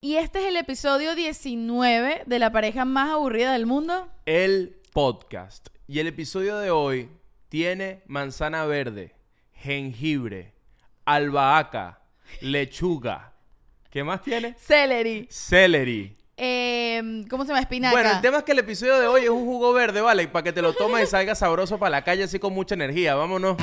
Y este es el episodio 19 de la pareja más aburrida del mundo. El podcast. Y el episodio de hoy tiene manzana verde, jengibre, albahaca, lechuga. ¿Qué más tiene? Celery. Celery. Eh, ¿Cómo se llama? Espinaca. Bueno, el tema es que el episodio de hoy es un jugo verde, ¿vale? Para que te lo tomes y salga sabroso para la calle así con mucha energía. Vámonos.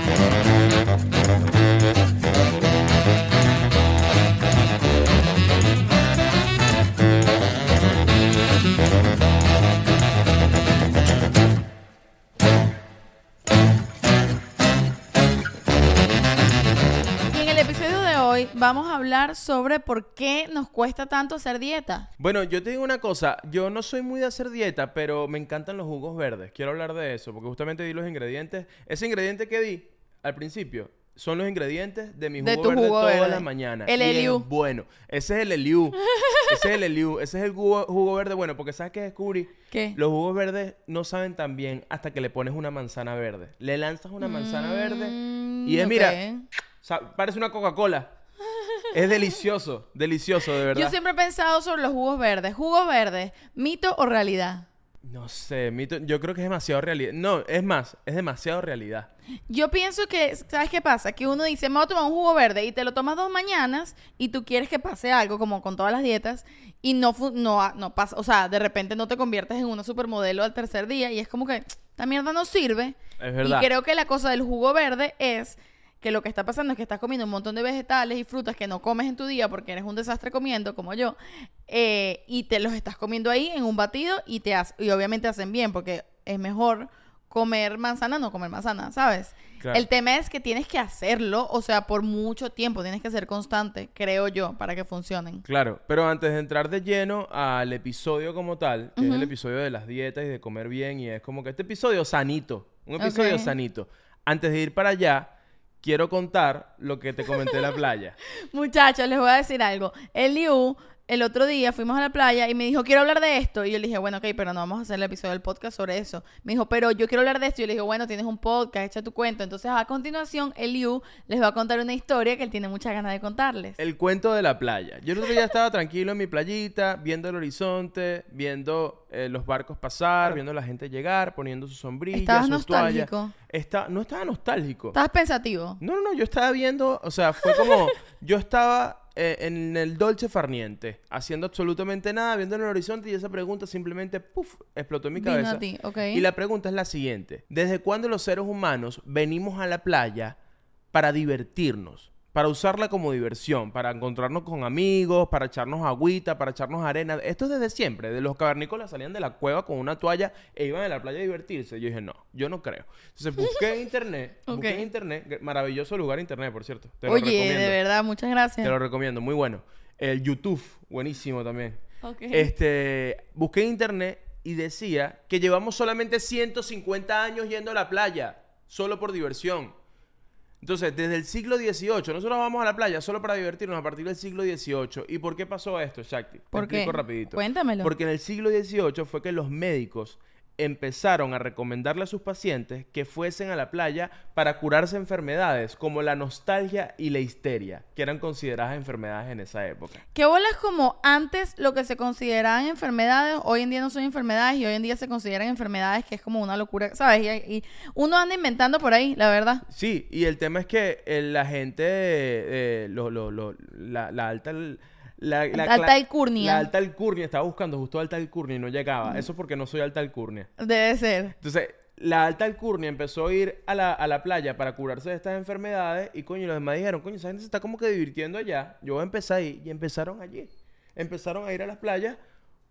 Vamos a hablar sobre por qué nos cuesta tanto hacer dieta. Bueno, yo te digo una cosa, yo no soy muy de hacer dieta, pero me encantan los jugos verdes. Quiero hablar de eso, porque justamente di los ingredientes. Ese ingrediente que di al principio son los ingredientes de mi De jugo tu verde jugo todas verde. las mañanas. El Eliu. Bueno, ese es el Eliu. ese es el Eliu. Ese es el jugo, jugo verde bueno, porque ¿sabes qué descubrí? ¿Qué? Los jugos verdes no saben tan bien hasta que le pones una manzana verde. Le lanzas una manzana verde Mm, y es, ok. mira, parece una Coca-Cola. Es delicioso, delicioso, de verdad. Yo siempre he pensado sobre los jugos verdes. ¿Jugos verdes, mito o realidad? No sé, mito- yo creo que es demasiado realidad. No, es más, es demasiado realidad. Yo pienso que, ¿sabes qué pasa? Que uno dice, me voy a tomar un jugo verde y te lo tomas dos mañanas y tú quieres que pase algo, como con todas las dietas, y no, no, no pasa, o sea, de repente no te conviertes en una supermodelo al tercer día y es como que esta mierda no sirve. Es verdad. Y creo que la cosa del jugo verde es que lo que está pasando es que estás comiendo un montón de vegetales y frutas que no comes en tu día porque eres un desastre comiendo, como yo, eh, y te los estás comiendo ahí en un batido y te hace- y obviamente hacen bien porque es mejor comer manzana no comer manzana, ¿sabes? Claro. El tema es que tienes que hacerlo, o sea, por mucho tiempo, tienes que ser constante, creo yo, para que funcionen. Claro, pero antes de entrar de lleno al episodio como tal, que es el episodio de las dietas y de comer bien, y es como que este episodio sanito, un episodio sanito. Antes de ir para allá, quiero contar lo que te comenté en la playa. Muchachos, les voy a decir algo. El Liu, el otro día fuimos a la playa y me dijo, quiero hablar de esto. Y yo le dije, bueno, ok, pero no vamos a hacer el episodio del podcast sobre eso. Me dijo, pero yo quiero hablar de esto. Y yo le dije, bueno, tienes un podcast, echa tu cuento. Entonces, a continuación, el Liu les va a contar una historia que él tiene muchas ganas de contarles. El cuento de la playa. Yo el otro día estaba tranquilo en mi playita, viendo el horizonte, viendo eh, los barcos pasar, viendo la gente llegar, poniendo su sombrilla, Estabas sus toallas. nostálgico. Está, no estaba nostálgico. ¿Estás pensativo? No, no, no, yo estaba viendo, o sea, fue como, yo estaba eh, en el Dolce Farniente, haciendo absolutamente nada, viendo en el horizonte y esa pregunta simplemente, puff, explotó en mi cabeza. a ti, ok. Y la pregunta es la siguiente, ¿desde cuándo los seres humanos venimos a la playa para divertirnos? Para usarla como diversión, para encontrarnos con amigos, para echarnos agüita, para echarnos arena. Esto es desde siempre. De los cavernícolas salían de la cueva con una toalla e iban a la playa a divertirse. Yo dije, no, yo no creo. Entonces busqué en internet, busqué Ok. en internet, maravilloso lugar internet, por cierto. Te lo Oye, recomiendo. de verdad, muchas gracias. Te lo recomiendo, muy bueno. El YouTube, buenísimo también. Este, busqué internet y decía que llevamos solamente 150 años yendo a la playa, solo por diversión. Entonces, desde el siglo XVIII, nosotros vamos a la playa solo para divertirnos a partir del siglo XVIII. ¿Y por qué pasó esto, Shakti? Te ¿Por qué? explico rapidito. Cuéntamelo. Porque en el siglo XVIII fue que los médicos empezaron a recomendarle a sus pacientes que fuesen a la playa para curarse enfermedades como la nostalgia y la histeria, que eran consideradas enfermedades en esa época. ¿Qué bolas como antes lo que se consideraban enfermedades, hoy en día no son enfermedades y hoy en día se consideran enfermedades que es como una locura, ¿sabes? Y, y uno anda inventando por ahí, la verdad. Sí, y el tema es que eh, la gente, eh, lo- lo- lo- la, la alta... La, la alta alcurnia. La alta alcurnia, estaba buscando justo alta alcurnia y no llegaba. Eso porque no soy alta alcurnia. Debe ser. Entonces, la alta alcurnia empezó a ir a la, a la playa para curarse de estas enfermedades y coño, los demás dijeron, coño, esa gente se está como que divirtiendo allá. Yo voy a empezar ahí. Y empezaron allí. Empezaron a ir a las playas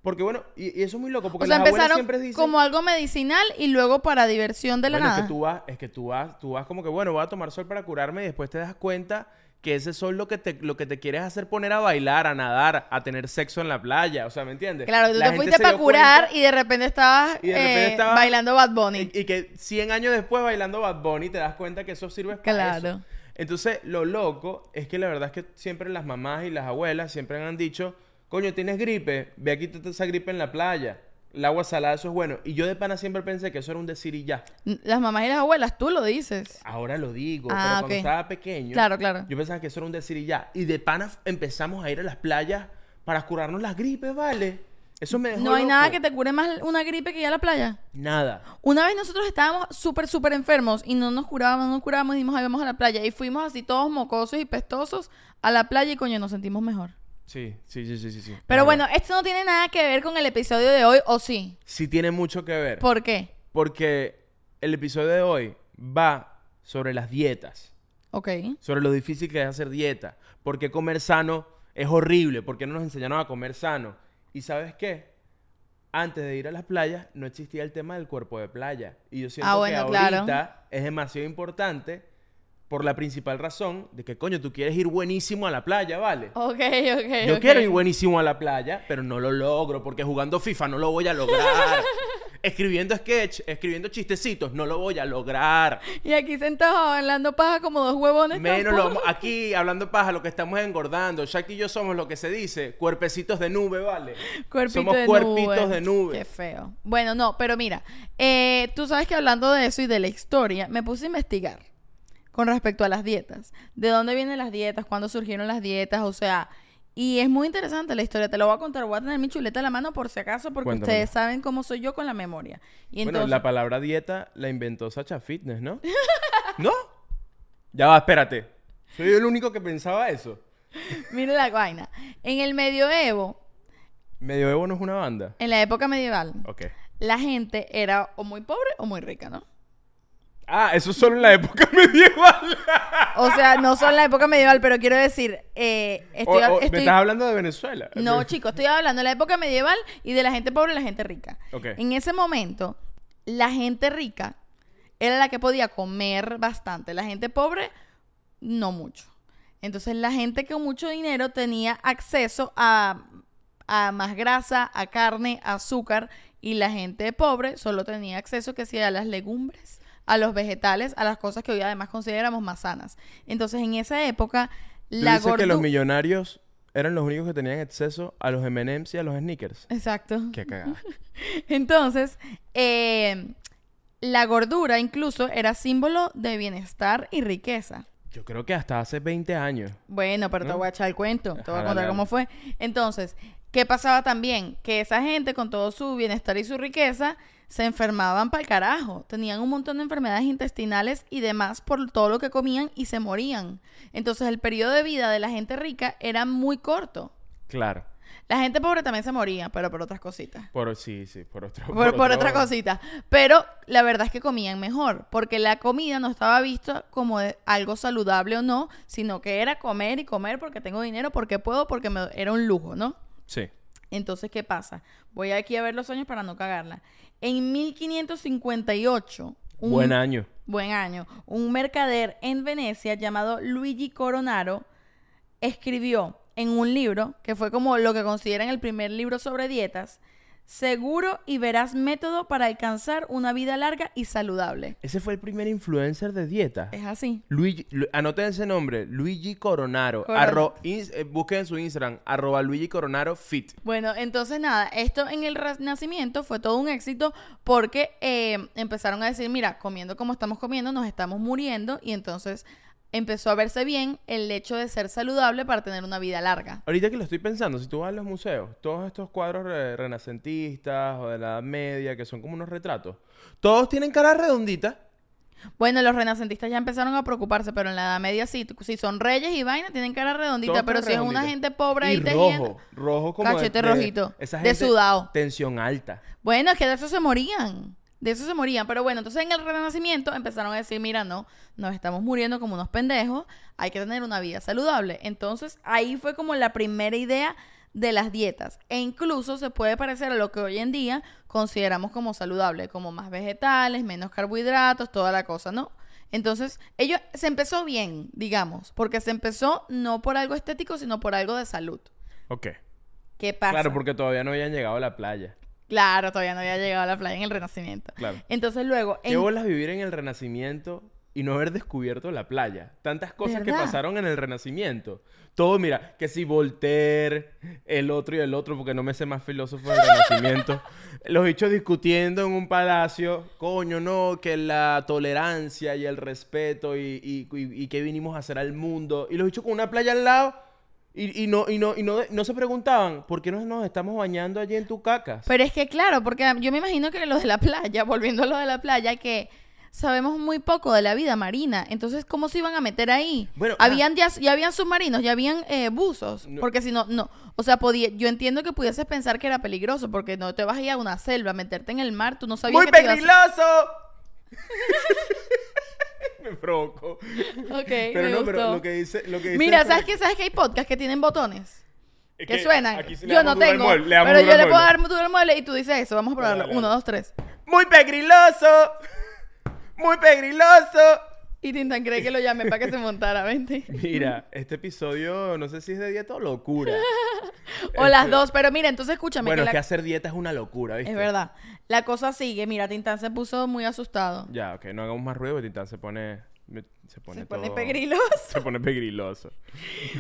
porque, bueno, y, y eso es muy loco porque O sea, las empezaron siempre dicen... como algo medicinal y luego para diversión de la Bueno, nada. es que tú vas, es que tú vas, tú vas como que, bueno, voy a tomar sol para curarme y después te das cuenta que ese sol lo que te, lo que te quieres hacer poner a bailar, a nadar, a tener sexo en la playa, o sea, ¿me entiendes? Claro, tú La te fuiste para curar y de repente estabas, y de repente eh, estabas- bailando Bad Bunny. y, y que 100 años después bailando Bad Bunny te das cuenta que eso sirve para Claro. eso. Entonces, lo loco es que la verdad es que siempre las mamás y las abuelas siempre han dicho, coño, tienes gripe, ve aquí esa gripe en la playa. El agua salada, eso es bueno. Y yo de pana siempre pensé que eso era un decir y ya. Las mamás y las abuelas, tú lo dices. Ahora lo digo, Ah, pero cuando estaba pequeño, Claro, claro. yo pensaba que eso era un decir y ya. Y de pana empezamos a ir a las playas para curarnos las gripes, ¿vale? Eso me dejó No hay loco. nada que te cure más una gripe que ir a la playa. Nada. Una vez nosotros estábamos súper, súper enfermos y no nos curábamos, no nos curábamos y dijimos, ay, vamos a la playa. Y fuimos así todos mocosos y pestosos a la playa y coño, nos sentimos mejor. Sí, sí, sí, sí, sí. sí. Pero bueno, esto no tiene nada que ver con el episodio de hoy, ¿o sí? Sí tiene mucho que ver. ¿Por qué? Porque el episodio de hoy va sobre las dietas. Ok. Sobre lo difícil que es hacer dieta. Porque comer sano es horrible. Porque no nos enseñaron a comer sano. ¿Y sabes qué? Antes de ir a las playas no existía el tema del cuerpo de playa. Y yo siento Ah, bueno, que claro. ahorita es demasiado importante por la principal razón de que, coño, tú quieres ir buenísimo a la playa, ¿vale? Ok, ok. Yo quiero ir buenísimo a la playa, pero no lo logro porque jugando FIFA no lo voy a lograr. escribiendo sketch, escribiendo chistecitos, no lo voy a lograr. Y aquí sentados hablando paja como dos huevones. Menos lo aquí hablando paja, lo que estamos engordando. Shaq y yo somos lo que se dice, cuerpecitos de nube, ¿vale? Cuerpito somos de cuerpitos nube. de nube. Qué feo. Bueno, no, pero mira, eh, tú sabes que hablando de eso y de la historia, me puse a investigar con respecto a las dietas. ¿De dónde vienen las dietas? ¿Cuándo surgieron las dietas? O sea, y es muy interesante la historia. Te lo voy a contar. Voy a tener mi chuleta a la mano por si acaso, porque ustedes saben cómo soy yo con la memoria. Y Bueno, entonces, la palabra dieta la inventó Sacha Fitness, ¿no? ¿No? Ya va, espérate. Soy el único que pensaba eso. mire la vaina. En el medioevo, Medioevo no es una banda. en la época medieval, Ok. la gente era o muy pobre o muy rica, ¿no? Ah, eso es solo en la época medieval. O sea, no solo en la época medieval, pero quiero decir, eh, estoy, O- o- estoy- Me estás hablando de Venezuela. No, chicos, estoy hablando de la época medieval y de la gente pobre y la gente rica. Ok. En ese momento, la gente rica era la que podía comer bastante. La gente pobre, no mucho. Entonces, la gente con mucho dinero tenía acceso a, a más grasa, a carne, a azúcar. Y la gente pobre solo tenía acceso que sí a las legumbres, a los vegetales, a las cosas que hoy además consideramos más sanas. Entonces, en esa época, Tú la dices que los millonarios eran los únicos que tenían acceso a los M&M's y a los sneakers. Exacto. Qué cagada. Entonces, eh, la gordura incluso era símbolo de bienestar y riqueza. Yo creo que hasta hace 20 años. Bueno, pero te voy a echar el cuento, te voy a contar cómo fue. Entonces, ¿qué pasaba también? Que esa gente con todo su bienestar y su riqueza se enfermaban para el carajo. Tenían un montón de enfermedades intestinales y demás por todo lo que comían y se morían. Entonces, el periodo de vida de la gente rica era muy corto. Claro. La gente pobre también se moría, pero por otras cositas. Por, sí, sí, por otro. por, por otro- otra cosita. Pero la verdad es que comían mejor, porque la comida no estaba vista como algo saludable o no, sino que era comer y comer porque tengo dinero, porque puedo, porque me- era un lujo, ¿no? Sí. Entonces, ¿qué pasa? Voy aquí a ver los años para no cagarla. En 1558, un Buen año. buen año, un mercader en Venecia llamado Luigi Coronaro escribió en un libro, que fue como lo que consideran el primer libro sobre dietas, seguro y veraz método para alcanzar una vida larga y saludable. Ese fue el primer influencer de dieta. Es así. Luigi, Lu- anoten ese nombre, Luigi Coronaro. Arro- eh, busquen en su Instagram, arroba Luigi Coronaro Fit. Bueno, entonces nada, esto en el Renacimiento fue todo un éxito porque eh, empezaron a decir, mira, comiendo como estamos comiendo, nos estamos muriendo y entonces empezó a verse bien el hecho de ser saludable para tener una vida larga. Ahorita que lo estoy pensando, si tú vas a los museos, todos estos cuadros re- renacentistas o de la Edad Media, que son como unos retratos, todos tienen cara redondita. Bueno, los renacentistas ya empezaron a preocuparse, pero en la Edad Media sí, si son reyes y vaina, tienen cara redondita, pero si es una gente pobre y ahí tejiendo- rojo, rojo como de- Cachete de- rojito, esa de gente, sudado. Tensión alta. Bueno, es que de eso se morían. De eso se morían. Pero bueno, entonces en el Renacimiento empezaron a decir, mira, no, nos estamos muriendo como unos pendejos, hay que tener una vida saludable. Entonces ahí fue como la primera idea de las dietas. E incluso se puede parecer a lo que hoy en día consideramos como saludable, como más vegetales, menos carbohidratos, toda la cosa, ¿no? Entonces, ellos se empezó bien, digamos, porque se empezó no por algo estético, sino por algo de salud. Ok. ¿Qué pasa? Claro, porque todavía no habían llegado a la playa. Claro, todavía no había llegado a la playa en el Renacimiento. Claro. Entonces luego, ¿Qué en- bolas vivir en el Renacimiento y no haber descubierto la playa? Tantas cosas que pasaron en el Renacimiento. Todo, mira, que si Voltaire, el otro y el otro, porque no me sé más filósofos del Renacimiento. Los bichos discutiendo en un palacio, coño, no, que la tolerancia y el respeto y, y, y- y qué vinimos a hacer al mundo. Y los bichos con una playa al lado Y, y no, y, no, y no, no se preguntaban, ¿por qué no nos estamos bañando allí en tu caca? Pero es que claro, porque yo me imagino que lo de la playa, volviendo a lo de la playa, que sabemos muy poco de la vida marina. Entonces, ¿cómo se iban a meter ahí? Bueno, ah. habían ya, ya habían submarinos, ya habían eh, buzos. No. Porque si no, no. O sea, podía, yo entiendo que pudieses pensar que era peligroso, porque no te vas a ir a una selva, a meterte en el mar, tú no sabías ¡Muy que te ibas a- pegriloso! me provocó. Ok, Pero me no, pero lo que dice, lo que dice Mira, es ¿sabes qué? ¿Sabes que hay podcasts que tienen botones? Es Que, que suenan. aquí sí le Yo damos no duro al tengo. mueble, le damos pero duro yo al le puedo mueble. dar duro al mueble y tú dices eso. Vamos a probarlo. Dale, dale. Uno, dos, tres. ¡Muy pegriloso! ¡Muy pegriloso! Y Tintan cree que lo llamé para que se montara, vente. Mira, este episodio no sé si es de dieta o locura. O las Este, dos, pero mira, entonces escúchame. Bueno, que es que hacer dieta es una locura, ¿viste? Es verdad. La cosa sigue. Mira, Tintán se puso muy asustado. Ya, ok, no hagamos más ruido, porque Tintán se pone... Se pone, Se pone todo- pegriloso. Se pone pegriloso.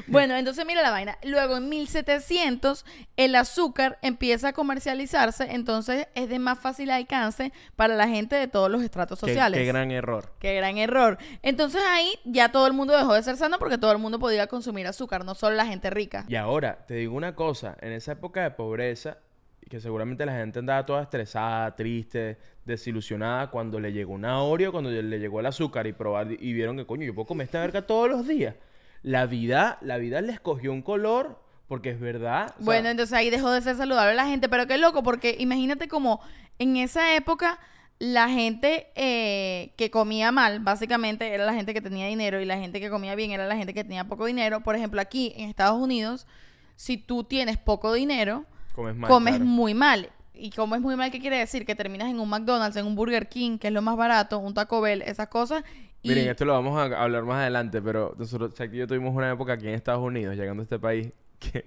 Bueno, entonces mira la vaina. Luego en 1700 el azúcar empieza a comercializarse, entonces es de más fácil alcance para la gente de todos los estratos Qué- sociales. Qué, gran error. Qué gran error. Entonces ahí ya todo el mundo dejó de ser sano porque todo el mundo podía consumir azúcar, no solo la gente rica. Y ahora, te digo una cosa, en esa época de pobreza, y que seguramente la gente andaba toda estresada, triste, desilusionada, cuando le llegó una Oreo, cuando le llegó el azúcar y probar, y vieron que, coño, yo puedo comer esta verga todos los días. La vida, la vida les cogió un color, porque es verdad. Bueno, entonces ahí dejó de ser saludable la gente, pero qué loco, porque imagínate como en esa época la gente eh, que comía mal, básicamente era la gente que tenía dinero y la gente que comía bien era la gente que tenía poco dinero. Por ejemplo, aquí en Estados Unidos, si tú tienes poco dinero, comes mal. comes claro. muy mal. Y comes muy mal, ¿qué quiere decir? Que terminas en un McDonald's, en un Burger King, que es lo más barato, un Taco Bell, esas cosas. Y Miren, esto lo vamos a hablar más adelante, pero nosotros, Chuck y yo tuvimos una época aquí en Estados Unidos, llegando a este país, que,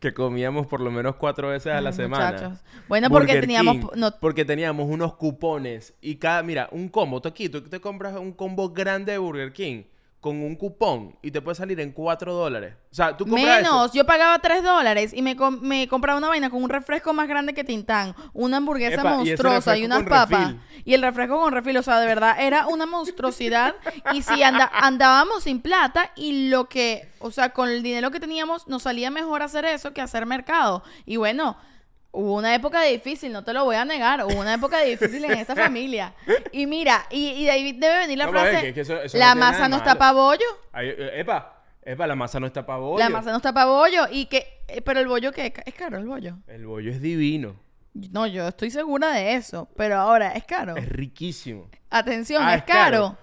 que comíamos por lo menos cuatro veces a la semana. muchachos. Bueno, porque Burger teníamos... King, no- Porque teníamos unos cupones y cada, mira, un combo, tú aquí, tú te compras un combo grande de Burger King con un cupón y te puede salir en 4 dólares. O sea, tú compras eso. Menos, yo pagaba 3 dólares y me, com- me compraba una vaina con un refresco más grande que Tintán, una hamburguesa Epa, monstruosa y, unas papas. Y el refresco con refil, o sea, de verdad, era una monstruosidad. y si anda- andábamos sin plata y lo que, o sea, con el dinero que teníamos, nos salía mejor hacer eso que hacer mercado. Y bueno. Hubo una época difícil, no te lo voy a negar. Hubo una época difícil en esta familia. Y mira, y, y de ahí debe venir la No, frase: que- que eso- eso no La masa no malo". está para bollo. Ay, eh, epa, epa, la masa no está para bollo. La masa no está para bollo. Y que, eh, pero el bollo que es caro el bollo. El bollo es divino. No, yo estoy segura de eso. Pero ahora es caro. Es riquísimo. Atención, Ah, es es caro. caro.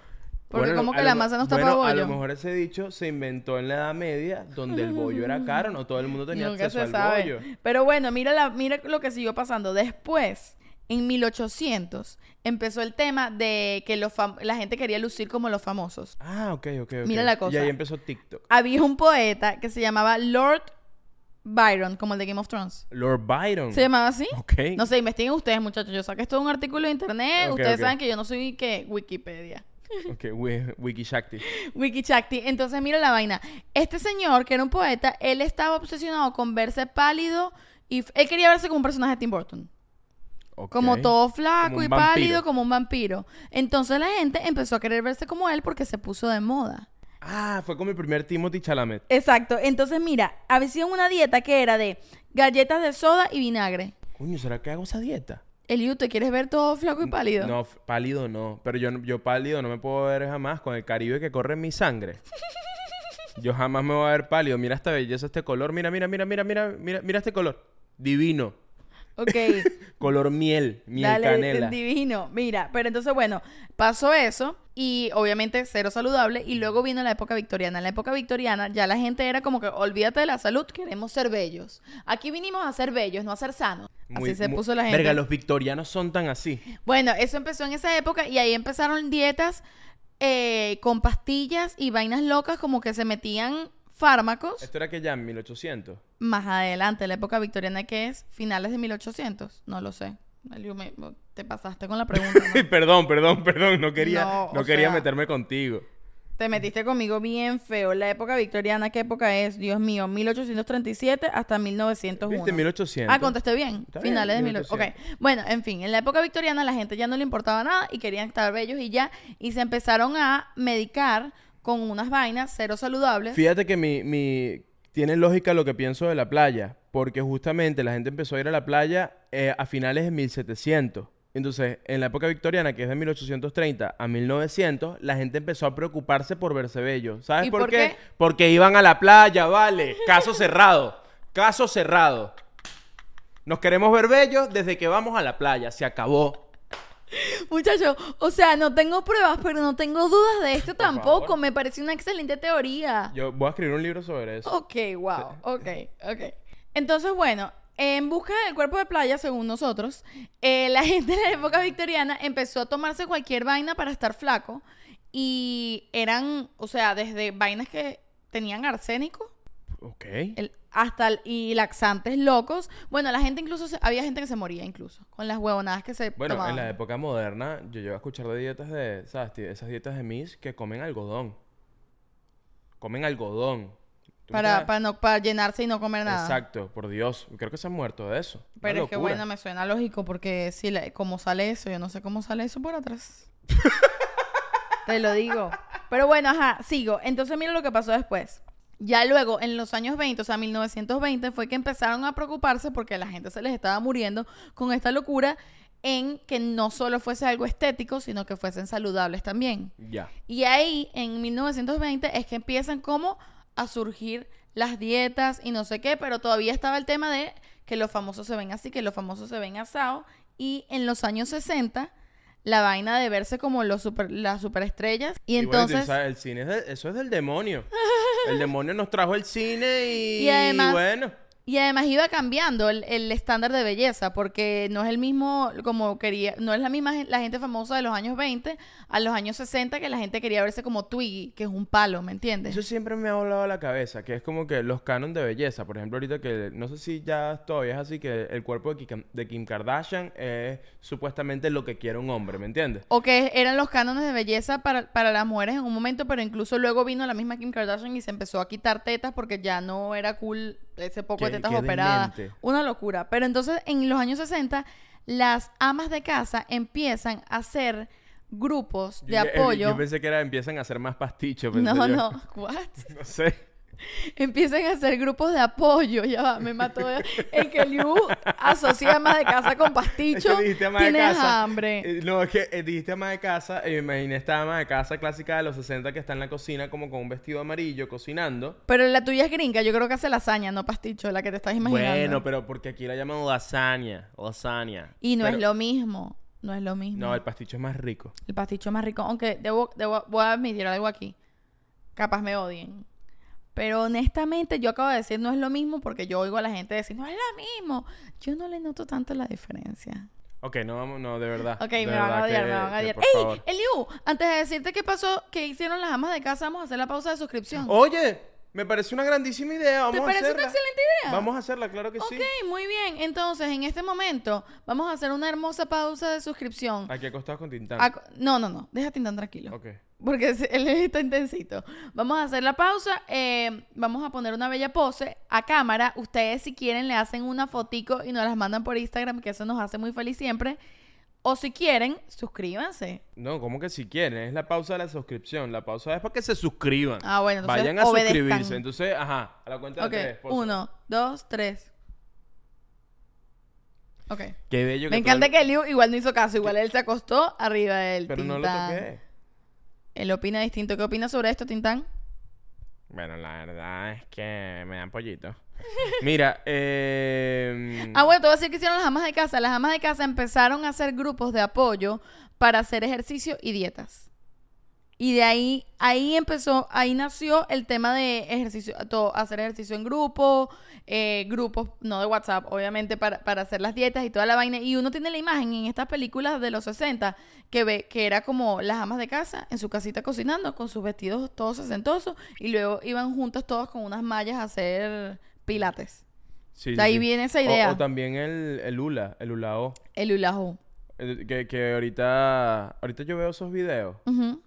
Porque Bueno, como que la masa no está bueno, para A lo bollo. mejor ese dicho se inventó en la Edad Media, donde el bollo era caro, no todo el mundo tenía Nunca acceso se al sabe. bollo. Pero bueno, mira, la, mira lo que siguió pasando. Después, en 1800, empezó el tema de que los la gente quería lucir como los famosos. Ah, ok, ok, ok. Mira la Y cosa. ahí empezó TikTok. Había un poeta que se llamaba Lord Byron, como el de Game of Thrones. Lord Byron. ¿Se llamaba así? Ok. No sé, investiguen ustedes, muchachos. Yo saqué esto de un artículo de internet. Ustedes saben que yo no soy que Wikipedia. Ok, wi- Wiki Shakti. Wikichakti. Entonces, mira la vaina. Este señor, que era un poeta, él estaba obsesionado con verse pálido y él quería verse como un personaje de Tim Burton. Como todo flaco Como y vampiro. pálido, como un vampiro. Entonces la gente empezó a querer verse como él porque se puso de moda. Ah, fue como el primer Timothy Chalamet. Exacto. Entonces, mira, había una dieta que era de galletas de soda y vinagre. Coño, ¿será que hago esa dieta? Eliu, ¿te quieres ver todo flaco y pálido? No, pálido no. Pero yo, yo pálido no me puedo ver jamás con el Caribe que corre en mi sangre. Yo jamás me voy a ver pálido. Mira esta belleza, este color. Mira, mira, mira, mira, mira, mira, mira este color. Divino. Ok. Color miel, miel Dale, canela. divino. Mira, pero entonces, bueno, pasó eso y obviamente cero saludable y luego vino la época victoriana. En la época victoriana ya la gente era como que olvídate de la salud, queremos ser bellos. Aquí vinimos a ser bellos, no a ser sanos. Muy- Así se muy- puso la gente. Verga, los victorianos son tan así. Bueno, eso empezó en esa época y ahí empezaron dietas eh, con pastillas y vainas locas como que se metían fármacos. Esto era que ya en 1800. Más adelante, la época victoriana que es finales de 1800, no lo sé. Me- te pasaste con la pregunta. ¿no? perdón, perdón, perdón. No quería, No, quería sea- meterme contigo. Te metiste conmigo bien feo. La época victoriana, ¿qué época es? Dios mío, 1837 hasta 1901. ¿Viste? 1800. Ah, contesté bien. Está bien, Finales de 1800. 1800. Ok. Bueno, en fin, en la época victoriana la gente ya no le importaba nada y querían estar bellos y ya. Y se empezaron a medicar con unas vainas cero saludables. Fíjate que mi, mi, tiene lógica lo que pienso de la playa, porque justamente la gente empezó a ir a la playa eh, a finales de 1700. Entonces, en la época victoriana, que es de 1830 a 1900, la gente empezó a preocuparse por verse bello. ¿Sabes ¿Y por, por qué? qué? Porque iban a la playa, vale. Caso cerrado. Caso cerrado. Nos queremos ver bellos desde que vamos a la playa. Se acabó. Muchacho, o sea, no tengo pruebas, pero no tengo dudas de esto Por tampoco. favor. Me parece una excelente teoría. Yo voy a escribir un libro sobre eso. Ok, wow. Ok, ok. Entonces, bueno, en busca del cuerpo de playa, según nosotros, eh, la gente de la época victoriana empezó a tomarse cualquier vaina para estar flaco. Y eran, o sea, desde vainas que tenían arsénico Ok. el- hasta el- y laxantes locos. Bueno, la gente incluso, se- había gente que se moría incluso con las huevonadas que se Bueno, tomaban. en la época moderna, yo llego a escuchar de dietas de, ¿sabes? Esas dietas de Miss que comen algodón. Comen algodón. ¿Tú me para, para, no, para llenarse y no comer nada. Exacto, por Dios. Creo que se han muerto de eso. Una Pero es que bueno, me suena lógico porque si la- como sale eso, yo no sé cómo sale eso por atrás. Te lo digo. Pero bueno, ajá, sigo. Entonces mira lo que pasó después. Ya luego, en los años 20, o sea, 1920, fue que empezaron a preocuparse porque la gente se les estaba muriendo con esta locura en que no solo fuese algo estético, sino que fuesen saludables también. Ya. Y ahí, en 1920, es que empiezan como a surgir las dietas y no sé qué, pero todavía estaba el tema de que los famosos se ven así, que los famosos se ven asados. Y en los años 60, la vaina de verse como los super, las superestrellas. Y, entonces, el cine es de- eso es del demonio. El demonio nos trajo el cine y, Y además- bueno. Y además iba cambiando el, el estándar de belleza, porque no es el mismo, como quería, no es la misma la gente famosa de los años 20 a los años 60, que la gente quería verse como Twiggy, que es un palo, ¿me entiendes? Eso siempre me ha volado la cabeza, que es como que los cánones de belleza. Por ejemplo, ahorita que no sé si ya todavía es así, que el cuerpo de Kim, de Kim Kardashian es supuestamente lo que quiere un hombre, ¿me entiendes? O que eran los cánones de belleza para, para las mujeres en un momento, pero incluso luego vino la misma Kim Kardashian y se empezó a quitar tetas porque ya no era cool ese poco de tetas operadas. Una locura. Pero entonces en los años 60, las amas de casa empiezan a hacer grupos de Yo- yo- apoyo. Yo pensé que era, empiezan a hacer más pastichos. pensé no, yo. no, what? No sé. Empiezan a hacer grupos de apoyo. Ya va, me mató el que Liu asocia amas de casa con Es pasticho. que dijiste ama de Tienes casa. hambre. Eh, no, es que eh, dijiste ama de casa y me imaginé esta ama de casa clásica de los 60 que está en la cocina como con un vestido amarillo cocinando. Pero la tuya es gringa, yo creo que hace lasaña, no pasticho, la que te estás imaginando. Bueno, pero porque aquí la llaman lasagna. Lasagna. Y no Pero- es lo mismo, no es lo mismo. No, el pasticho es más rico. El pasticho es más rico, aunque debo, debo- voy a admitir algo aquí. Capaz me odien. Pero honestamente, yo acabo de decir no es lo mismo porque yo oigo a la gente decir no es lo mismo. Yo no le noto tanto la diferencia. Ok, no vamos, no, de verdad. Ok, de me van a odiar, que- me van a odiar. por ¡Ey! Eliu, antes de decirte qué pasó, qué hicieron las amas de casa, vamos a hacer la pausa de suscripción. Oye, me parece una grandísima idea. Vamos ¿Te a parece hacerla. una excelente idea? Vamos a hacerla, claro que sí. Ok, muy bien. Entonces, en este momento, vamos a hacer una hermosa pausa de suscripción. Aquí acostados con Tintán. Ac- No, no, no. Déjate tan tranquilo. Ok. Porque él está intensito. Vamos a hacer la pausa. eh, vamos a poner una bella pose a cámara. Ustedes, si quieren, le hacen una fotico y nos las mandan por Instagram, que eso nos hace muy feliz siempre. O si quieren, suscríbanse. No, ¿cómo que si quieren? Es la pausa de la suscripción. La pausa es para que se suscriban. Ah, bueno, entonces Vayan a obedezcan. suscribirse. Entonces, ajá, a la cuenta de tres. uno, dos, tres. Ok. Qué bello Me que encanta todo el- que Liu igual no hizo caso. Igual él se acostó arriba del Pero no lo Tintán. toqué. Él opina distinto. ¿Qué opinas sobre esto, Tintán? Bueno, la verdad es que me dan pollito. Mira, eh... Ah, bueno, te voy a decir que hicieron las amas de casa. Las amas de casa empezaron a hacer grupos de apoyo para hacer ejercicio y dietas. Y de ahí, ahí empezó, ahí nació el tema de ejercicio, todo, hacer ejercicio en grupo, eh, grupos, no de WhatsApp, obviamente, para, para hacer las dietas y toda la vaina. Y uno tiene la imagen en estas películas de los 60 que ve que era como las amas de casa en su casita cocinando con sus vestidos todos sesentosos y luego iban juntos todos con unas mallas a hacer pilates. sí, de ahí sí. viene esa idea. O, también el, el hula, el ulao. El hula hoop. Eh, Que, que ahorita, ahorita yo veo esos videos Ujú.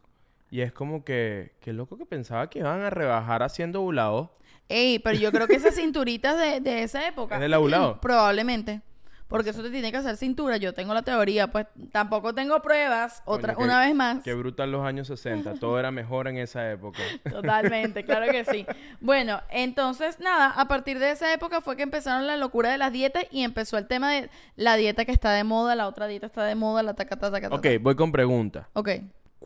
Y es como que, qué loco que pensaba que iban a rebajar haciendo ulao. Ey, pero yo creo que esas cinturitas de, de esa época. ¿Es de la Ulao? Probablemente. Porque eso te tiene que hacer cintura. Yo tengo la teoría, pues tampoco tengo pruebas. Otra, Coño, una vez más. Qué brutal los años 60. Todo era mejor en esa época. Totalmente, claro que sí. Bueno, entonces nada, a partir de esa época fue que empezaron la locura de las dietas y empezó el tema de la dieta que está de moda, la otra dieta está de moda, la taca, taca, taca, Ok, voy con pregunta. Ok.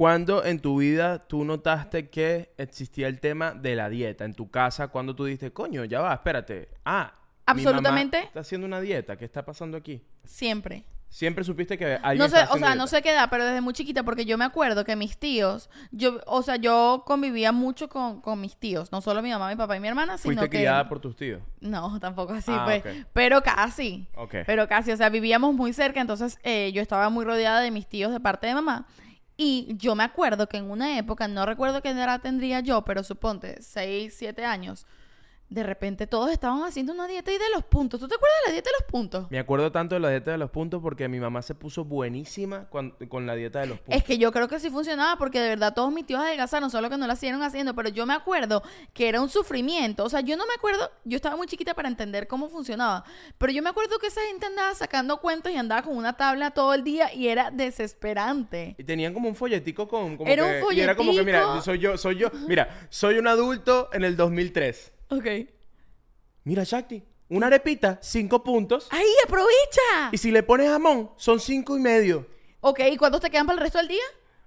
¿Cuándo en tu vida tú notaste que existía el tema de la dieta? En tu casa, cuando tú dijiste, coño, ya va, espérate. Ah, mi mamá Absolutamente. está haciendo una dieta. ¿Qué está pasando aquí? Siempre. Siempre supiste que alguien No sé, está o sea, no sé qué edad, pero desde muy chiquita, porque yo me acuerdo que mis tíos, yo, o sea, yo convivía mucho con, con mis tíos, no solo mi mamá, mi papá y mi hermana, sino Fuiste que... criada por tus tíos. No, tampoco así, Ah, pues. Pero casi. Ok. Pero casi, o sea, vivíamos muy cerca, entonces eh, yo estaba muy rodeada de mis tíos de parte de mamá. Y yo me acuerdo que en una época, no recuerdo qué edad tendría yo, pero suponte 6, 7 años, de repente todos estaban haciendo una dieta y de los puntos. ¿Tú te acuerdas de la dieta de los puntos? Me acuerdo tanto de la dieta de los puntos porque mi mamá se puso buenísima cuan- con la dieta de los puntos. Es que yo creo que sí funcionaba porque de verdad todos mis tíos adelgazaron, solo que no la siguieron haciendo, pero yo me acuerdo que era un sufrimiento. O sea, yo no me acuerdo, yo estaba muy chiquita para entender cómo funcionaba, pero yo me acuerdo que esa gente andaba sacando cuentos y andaba con una tabla todo el día y era desesperante. Y tenían como un folletico con... Como Era un que- y era como que, mira, folletico. soy yo, soy yo. Mira, soy un adulto en el 2003. Ok. Mira, Shakti, una arepita, cinco puntos. ¡Ay, aprovecha! Y si le pones jamón, son cinco y medio. Ok, ¿y cuántos te quedan para el resto del día?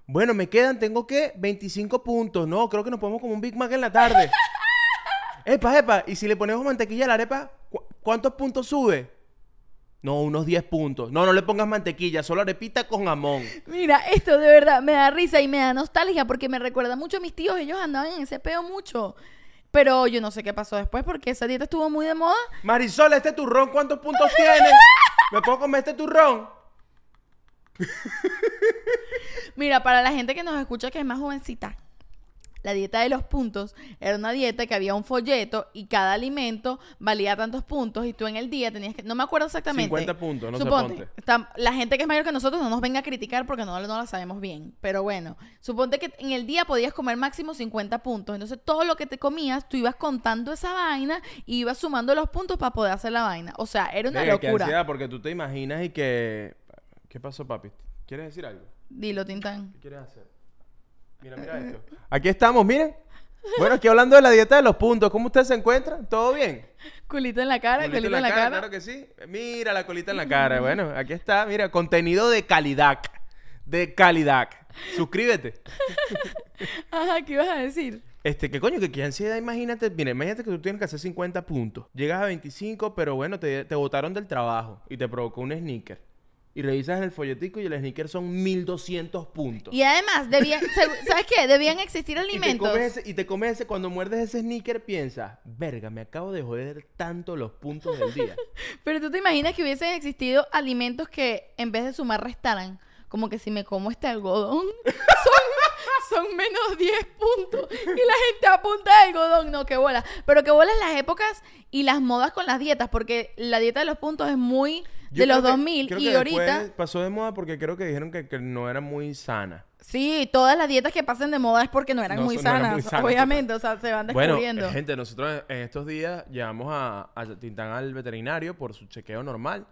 Bueno, me quedan, tengo que 25 puntos. No, creo que nos ponemos como un Big Mac en la tarde. epa, epa. Y si le ponemos mantequilla a la arepa, ¿cu- ¿cuántos puntos sube? No, unos 10 puntos. No, no le pongas mantequilla, solo arepita con jamón. Mira, esto de verdad me da risa y me da nostalgia porque me recuerda mucho a mis tíos, ellos andaban en ese peo mucho. Pero yo no sé qué pasó después porque esa dieta estuvo muy de moda. Marisol, este turrón, ¿cuántos puntos tiene? ¿Me puedo comer este turrón? Mira, para la gente que nos escucha que es más jovencita, la dieta de los puntos era una dieta que había un folleto y cada alimento valía tantos puntos y tú en el día tenías que... No me acuerdo exactamente. 50 puntos, no Suponte, ponte. está- la gente que es mayor que nosotros no nos venga a criticar porque no, no la sabemos bien. Pero bueno, suponte que en el día podías comer máximo 50 puntos. Entonces todo lo que te comías, tú ibas contando esa vaina y ibas sumando los puntos para poder hacer la vaina. O sea, era una Venga, locura. ansiedad, porque tú te imaginas y que... ¿Qué pasó, papi? ¿Quieres decir algo? Dilo, Tintán. ¿Qué quieres hacer? Mira, mira esto. Aquí estamos, miren. Bueno, aquí hablando de la dieta de los puntos. ¿Cómo ustedes se encuentran? ¿Todo bien? Culito en la cara, Colita culito en la cara. Claro que sí. Mira la colita en la cara. Bueno, aquí está. Mira, contenido de calidad. De calidad. Suscríbete. Ajá, ¿qué ibas a decir? Este, ¿qué coño? Que qué ansiedad, imagínate. Mira, imagínate que tú tienes que hacer 50 puntos. Llegas a 25, pero bueno, te, te botaron del trabajo y te provocó un sneaker. Y revisas el folletico y el sneaker son 1200 puntos. Y además, debían, ¿sabes qué? Debían existir Y te, alimentos. comes ese, y te comes ese, cuando muerdes ese sneaker, piensas, verga, me acabo de joder tanto los puntos del día. Pero tú te imaginas que hubiesen existido alimentos que en vez de sumar restaran. Como que si me como este algodón, son, son menos 10 puntos. Y la gente apunta de algodón. No, qué bola. Pero qué bolas las épocas y las modas con las dietas. Porque la dieta de los puntos es muy de los creo que- 2000. creo Y que ahorita, pasó de moda porque creo que dijeron que, que no era muy sana. sí, todas las dietas que pasen de moda es porque no eran, No, muy, son- no eran sanas, muy sanas, Obviamente, o sea, se van Bueno, descubriendo. eh, gente, nosotros en estos días llevamos a, a Tintán al veterinario por su chequeo normal.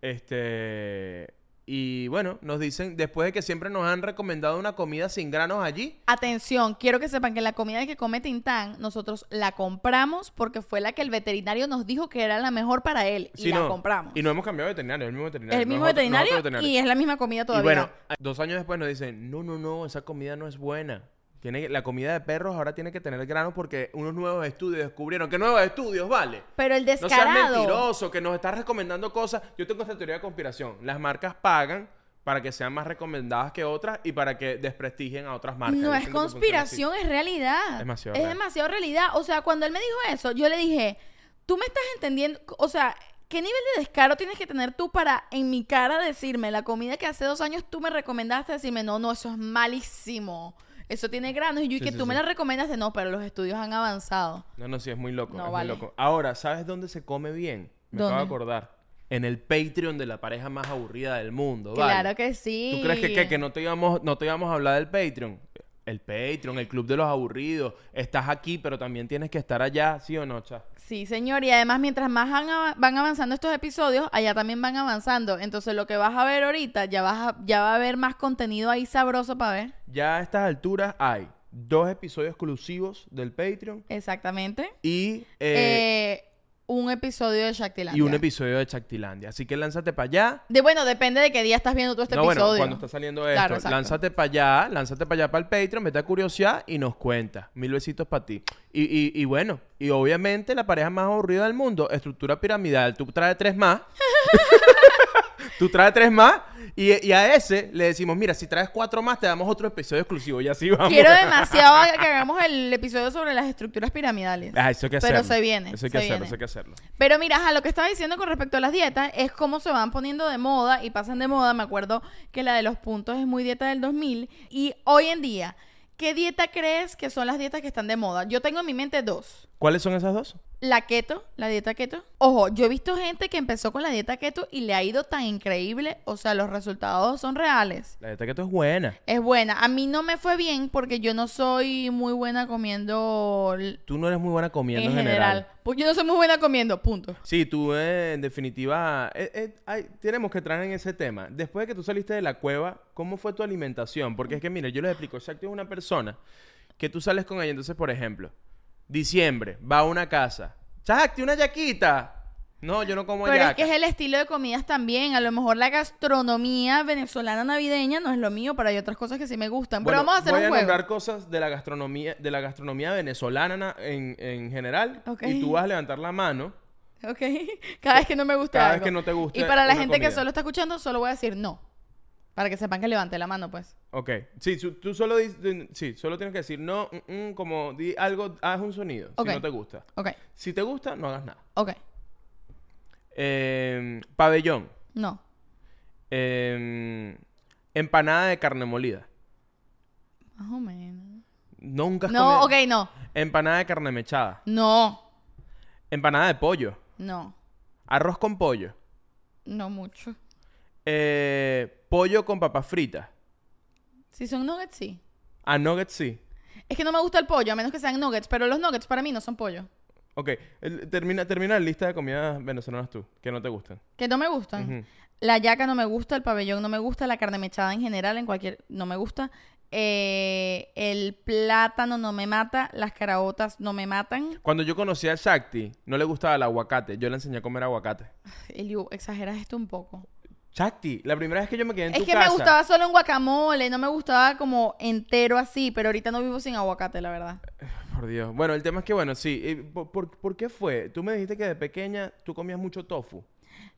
Este. Y bueno, nos dicen, después de que siempre nos han recomendado una comida sin granos allí, Atención, quiero que sepan que la comida que come Tintán, nosotros la compramos porque fue la que el veterinario nos dijo que era la mejor para él. Y Sí, la no. compramos. Y no hemos cambiado de veterinario, es el mismo veterinario. el no mismo otro- no veterinario, otro veterinario. y es la misma comida Y todavía. bueno, dos años después nos dicen, no, no, no, esa comida no es buena. Tiene, la comida de perros ahora tiene que tener granos porque unos nuevos estudios descubrieron que nuevos estudios, vale. Pero el No seas descarado. mentiroso, que nos estás recomendando cosas. Yo tengo esta teoría de conspiración. Las marcas pagan para que sean más recomendadas que otras y para que desprestigien a otras marcas. no es conspiración, es realidad. Es demasiado Es real. demasiado realidad. O sea, cuando él me dijo eso, yo le dije, tú me estás entendiendo, o sea, ¿qué nivel de descaro tienes que tener tú para en mi cara decirme la comida que hace dos años tú me recomendaste, decirme, no, no, eso es malísimo. Eso tiene granos. Y yo, y Sí, que sí, tú me la recomendaste, no, pero los estudios han avanzado. No, no, sí, es muy loco. No, es vale. muy loco. Ahora, ¿sabes dónde se come bien? Me acabo de acordar. En el Patreon de la pareja más aburrida del mundo. ¿vale? Claro que sí. ¿Tú crees que, qué? que no, te íbamos, no te íbamos a hablar del Patreon? El Patreon, el Club de los Aburridos. Estás aquí, pero también tienes que estar allá, ¿sí o no, Cha? Sí, señor. Y además, mientras más van, av- van avanzando estos episodios, allá también van avanzando. Entonces, lo que vas a ver ahorita, ya, vas a- ya va a haber más contenido ahí sabroso para ver. Ya a estas alturas hay dos episodios exclusivos del Patreon Exactamente. y, eh, Eh, un episodio de Shaktilandia. y un episodio de Chactilandia. Así que lánzate para allá. De, bueno, depende de qué día estás viendo tú este no, bueno, episodio. cuando está saliendo esto, Claro, lánzate para allá, lánzate para allá para el Patreon, vete a curiosidad y nos cuenta. Mil besitos para ti. Y, y, y bueno, y obviamente la pareja más aburrida del mundo, estructura piramidal. Tú traes tres más. Tú traes tres más y, y a ese le decimos, mira, si traes cuatro más te damos otro episodio exclusivo y así vamos. Quiero demasiado que hagamos el episodio sobre las estructuras piramidales. Ah, eso hay que Pero hacerlo. se viene, Eso hay se que hacerlo, viene. eso hay que hacerlo. Pero mira, a lo que estaba diciendo con respecto a las dietas es cómo se van poniendo de moda y pasan de moda. Me acuerdo que la de los puntos es muy dieta del 2000. Y hoy en día, ¿qué dieta crees que son las dietas que están de moda? Yo tengo en mi mente dos. ¿Cuáles son esas dos? La keto, la dieta keto. Ojo, yo he visto gente que empezó con la dieta keto y le ha ido tan increíble. O sea, los resultados son reales. La dieta keto es buena. Es buena. A mí no me fue bien porque yo no soy muy buena comiendo Tú no eres muy buena comiendo en en general. general. Pues yo no soy muy buena comiendo, punto. Sí, tú eh, en definitiva, eh, eh, hay- tenemos que entrar en ese tema. Después de que tú saliste de la cueva, ¿cómo fue tu alimentación? Porque es que, mire, yo les explico, Shakti es una persona que tú sales con ella, entonces, por ejemplo, diciembre, va a una casa, Shakti, una yaquita. No, yo no como Pero es que es el estilo de comidas también. A lo mejor la gastronomía venezolana navideña no es lo mío, pero hay otras cosas que sí me gustan. Bueno, pero vamos a hacer voy un a juego. nombrar cosas de la gastronomía, de la gastronomía venezolana na- en, en general. Ok. Y tú vas a levantar la mano. Ok. Cada vez que no me gusta Cada vez que no te guste Y para la gente que solo está escuchando, solo voy a decir no. Para que sepan que levante la mano, pues. Ok. Sí, tú solo dices, sí, solo tienes que decir no, mm, mm, como di algo, haz un sonido, Ok. si no te gusta. Ok. Si te gusta, no hagas nada. Ok. Eh, pabellón. No. Eh, empanada de carne molida. Más o menos. Nunca has No, ok, no. Empanada de carne mechada. No. Empanada de pollo. No. Arroz con pollo. No mucho. Eh, pollo con papas fritas. Si son nuggets, sí. A nuggets sí. Es que no me gusta el pollo, a menos que sean nuggets. Pero los nuggets para mí no son pollo. Ok. el- termina, termina la lista de comidas venezolanas tú, que no te gustan. Que no me gustan. Ujú. La yaca no me gusta, el pabellón no me gusta, la carne mechada en general, en cualquier... No me gusta. Eh, el plátano no me mata, las caraotas no me matan. Cuando yo conocí a Shakti, no le gustaba el aguacate. Yo le enseñé a comer aguacate. Eliu, exageras esto un poco. Shakti, la primera vez que yo me quedé en Es tu que casa. me gustaba solo en guacamole, no me gustaba como entero así, pero ahorita no vivo sin aguacate, la verdad. Por Dios. Bueno, el tema es que, bueno, sí. eh, ¿Por, por, por qué fue? Tú me dijiste que de pequeña tú comías mucho tofu.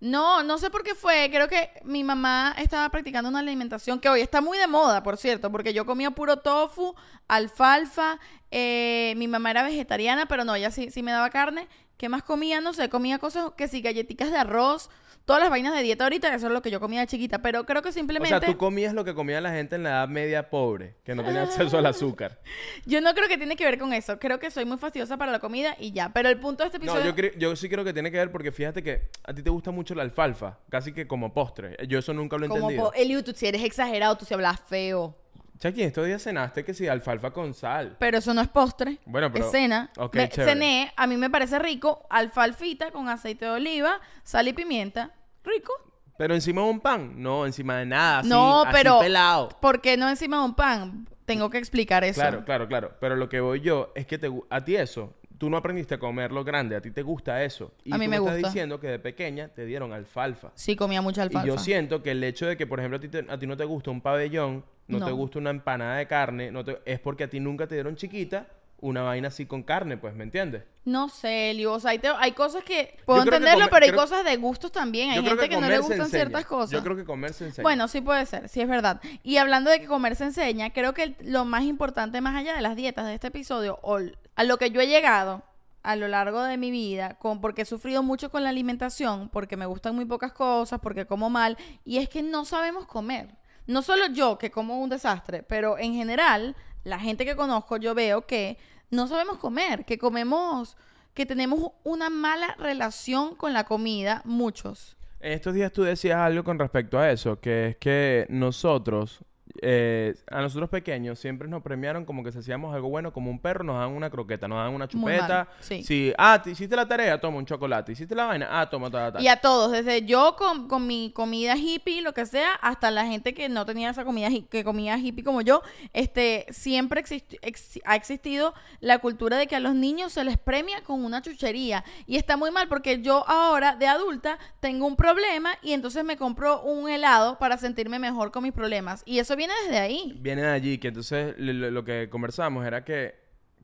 No, no sé por qué fue. Creo que mi mamá estaba practicando una alimentación que hoy está muy de moda, por cierto, porque yo comía puro tofu, alfalfa. eh, mi mamá era vegetariana, pero no, ella sí, sí me daba carne. ¿Qué más comía? No sé, comía cosas que sí, galletitas de arroz, todas las vainas de dieta ahorita, eso es lo que yo comía de chiquita. Pero creo que O simplemente. sea, tú comías lo que comía la gente en la edad media pobre, que no tenía acceso al azúcar. Yo no creo que tiene que ver con eso. Creo que soy muy fastidiosa para la comida y ya. Pero el punto de este No, episodio. yo, cre- yo sí creo que tiene que ver porque fíjate que a ti te gusta mucho la alfalfa, casi que como postre. Yo eso nunca lo he como entendido. po- Eliu, tú si eres exagerado, tú si hablas feo. Chucky, estos días cenaste que sí, alfalfa con sal. Pero eso no es postre. Bueno, pero- Es cena. ok, Me- cené, a mí me parece rico, alfalfita con aceite de oliva, sal y pimienta. Rico. Pero encima de un pan, no, encima de nada, así, no, así pero. pelado. ¿Por qué no encima de un pan? Tengo que explicar eso. Claro, claro, claro. Pero lo que voy yo es que te, a ti eso, tú no aprendiste a comerlo grande, a ti te gusta eso. Y A mí tú me estás gusta. diciendo que de pequeña te dieron alfalfa. Sí, comía mucha alfalfa. Y yo siento que el hecho de que, por ejemplo, a ti, te- a ti no te gusta un pabellón, no, te No. gusta una empanada de carne, no te- es porque a ti nunca te dieron chiquita una vaina así con carne, pues, ¿me entiendes? No sé, Elio. O sea, hay, te- hay cosas que puedo que entenderlo, pero hay creo- cosas de gustos también. Hay gente que, no le gustan ciertas cosas. Yo creo que comer se enseña. Bueno, sí puede ser, sí es verdad. Y hablando de que comer se enseña, creo que lo más importante, más allá de las dietas de este episodio, o a lo que yo he llegado a lo largo de mi vida, con, porque he sufrido mucho con la alimentación, porque me gustan muy pocas cosas, porque como mal, y es que no sabemos comer. No solo yo, que como un desastre, pero en general, la gente que conozco, yo veo que no sabemos comer, que comemos, que tenemos una mala relación con la comida, muchos. En estos días tú decías algo con respecto a eso, que es que nosotros, eh, a nosotros pequeños siempre nos premiaron como que si hacíamos algo bueno, como un perro, nos dan una croqueta, nos dan una chupeta. sí. Si, ah, te hiciste la tarea, toma un chocolate. Hiciste la vaina, ah, toma, ta, ta. Y a todos, desde yo con, con mi comida hippie, lo que sea, hasta la gente que no tenía esa comida que comía hippie como yo, este, siempre exist- ex- ha existido la cultura de que a los niños se les premia con una chuchería. Y está muy mal porque yo ahora, de adulta, tengo un problema y entonces me compro un helado para sentirme mejor con mis problemas. Y eso viene desde ahí. Viene de allí, que entonces lo, que conversamos era que,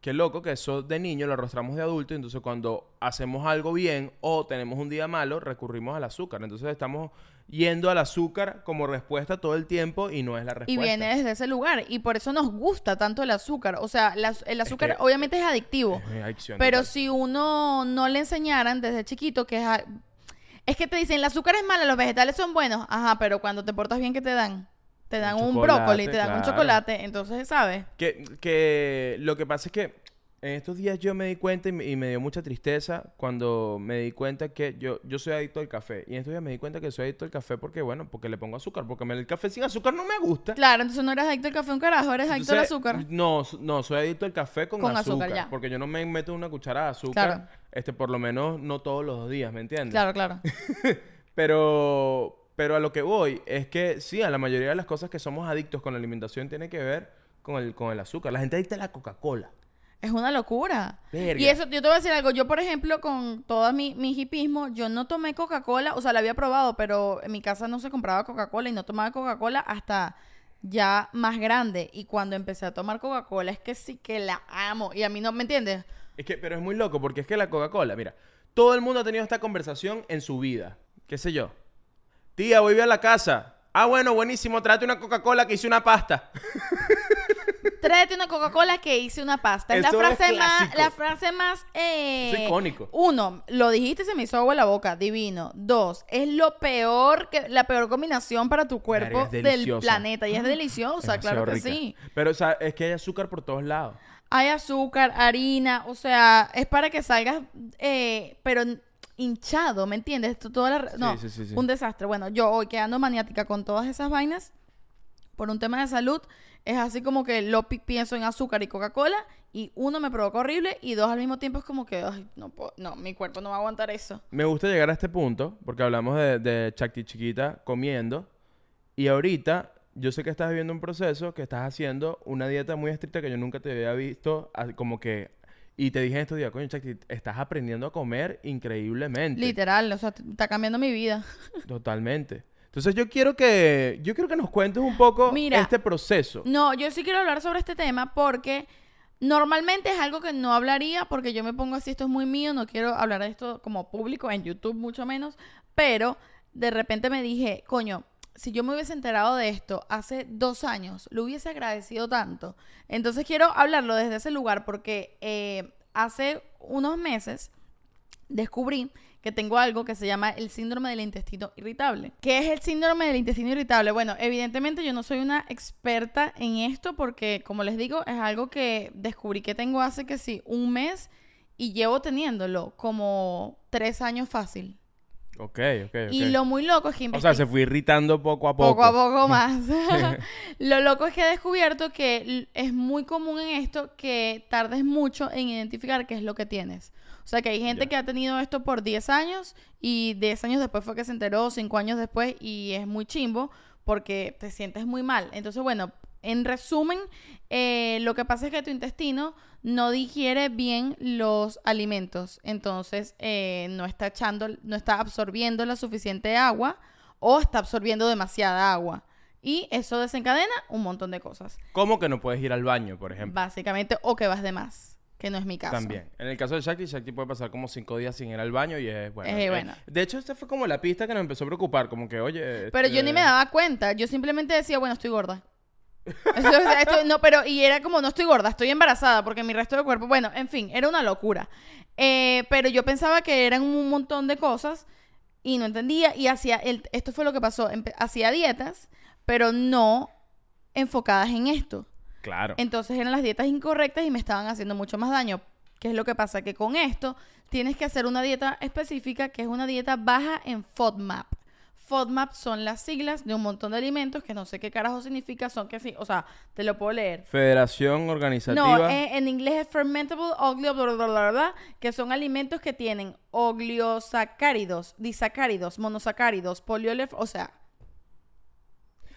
que loco, que eso de niño lo arrastramos de adulto, y entonces cuando hacemos algo bien o tenemos un día malo, recurrimos al azúcar. Entonces estamos yendo al azúcar como respuesta todo el tiempo y no es la respuesta. Y viene desde ese lugar. Y por eso nos gusta tanto el azúcar. O sea, la- el azúcar que- obviamente es adictivo. Es Pero si uno no le enseñaran desde chiquito que es... a- Es que te dicen, el azúcar es malo, los vegetales son buenos. Ajá, pero cuando te portas bien, ¿qué te dan? Te dan un, brócoli, te dan un chocolate. Entonces, ¿sabes? Que, que lo que pasa es que en estos días yo me di cuenta y me, y me dio mucha tristeza cuando me di cuenta que yo, yo soy adicto al café. Y en estos días me di cuenta que soy adicto al café porque, bueno, porque le pongo azúcar. Porque me- el café sin azúcar no me gusta. Claro, entonces no eres adicto al café un carajo, eres adicto al azúcar. No, no, soy adicto al café con, Con azúcar. azúcar, ya. Porque yo no me meto una cuchara de azúcar. Claro. Este, por lo menos no todos los días, ¿me entiendes? Claro, claro. Pero, pero a lo que voy es que sí, a la mayoría de las cosas que somos adictos con la alimentación tiene que ver con el, con el azúcar. La gente adicta a la Coca-Cola. Es una locura. Verga. Y eso, yo te voy a decir algo. Yo, por ejemplo, con todo mi, mi hipismo, yo no tomé Coca-Cola. O sea, la había probado, pero en mi casa no se compraba Coca-Cola y no tomaba Coca-Cola hasta ya más grande. Y cuando empecé a tomar Coca-Cola, es que sí que la amo. Y a mí no, ¿me entiendes? Es que, pero es muy loco porque es que la Coca-Cola, mira, todo el mundo ha tenido esta conversación en su vida. ¿Qué sé yo? Tía, voy a ir a la casa. Ah, bueno, buenísimo, tráete una Coca-Cola que hice una pasta. Tráete una Coca-Cola que hice una pasta. Es la es frase más, la frase más, eh, Es icónico. Uno, lo dijiste, se me hizo agua en la boca, divino. Dos, es lo peor que, la peor combinación para tu cuerpo del deliciosa. planeta. Y es deliciosa, Es claro que sí. Pero o sea, es que hay azúcar por todos lados. Hay azúcar, harina, o sea, es para que salgas, eh, pero hinchado, ¿me entiendes? Toda la, no, sí, sí, sí. un desastre. Bueno, yo hoy quedando maniática con todas esas vainas, por un tema de salud, es así como que lo pi- pienso en azúcar y Coca-Cola, y uno me provoca horrible, y dos al mismo tiempo es como que, ay, no, puedo- no, mi cuerpo no va a aguantar eso. Me gusta llegar a este punto porque hablamos de, de Chacti chiquita comiendo. Y ahorita yo sé que estás viviendo un proceso, que estás haciendo una dieta muy estricta que yo nunca te había visto. a- Como que. Y te dije en estos días, coño, Chacti, estás aprendiendo a comer increíblemente. Literal, o sea, está cambiando mi vida. Totalmente. Entonces yo quiero que. Yo quiero que nos cuentes un poco Mira. este proceso. No, yo sí quiero hablar sobre este tema porque normalmente es algo que no hablaría porque yo me pongo así, esto es muy mío, no quiero hablar de esto como público en YouTube mucho menos, pero de repente me dije, coño, si yo me hubiese enterado de esto hace dos años, lo hubiese agradecido tanto. Entonces quiero hablarlo desde ese lugar porque eh, hace unos meses descubrí que tengo algo que se llama el síndrome del intestino irritable. ¿Qué es el síndrome del intestino irritable? Bueno, evidentemente yo no soy una experta en esto porque, como les digo, es algo que descubrí que tengo hace que sí, un mes y llevo teniéndolo como tres años fácil. Ok, ok, ok. Y lo muy loco es que O sea, se fue irritando poco a poco. poco a poco más. Lo loco es que he descubierto que es muy común en esto que tardes mucho en identificar qué es lo que tienes. O sea, que hay gente que ha tenido esto por 10 años y 10 años después fue que se enteró, 5 años después, y es muy chimbo porque te sientes muy mal. Entonces, bueno, en resumen, eh, lo que pasa es que tu intestino no digiere bien los alimentos. Entonces, eh, no está echando, no está absorbiendo la suficiente agua o está absorbiendo demasiada agua. Y eso desencadena un montón de cosas. ¿Cómo que no puedes ir al baño, por ejemplo? Básicamente, o que vas de más, que no es mi caso. También. En el caso de Shakti, Shakti puede pasar como cinco días sin ir al baño y es bueno. Eh, bueno. de hecho, esta fue como la pista que nos empezó a preocupar. Como que, oye. Pero yo este, ni me daba cuenta. Yo simplemente decía, bueno, estoy gorda. Esto- no, pero, y era como, no estoy gorda, estoy embarazada, porque mi resto del cuerpo, bueno, en fin, era una locura. Eh, pero yo pensaba que eran un montón de cosas y no entendía. Y hacía, el, esto fue lo que pasó, hacía dietas, pero no enfocadas en esto. Claro. Entonces eran las dietas incorrectas y me estaban haciendo mucho más daño. ¿Qué es lo que pasa? Que con esto tienes que hacer una dieta específica que es una dieta baja en FODMAP. FODMAP son las siglas de un montón de alimentos que no sé qué carajo significa, son que sí, o sea, te lo puedo leer. Federación Organizativa. No, en inglés es fermentable oglio, bla, bla, bla, bla, que son alimentos que tienen ogliosacáridos, disacáridos, monosacáridos, poliolef, o sea,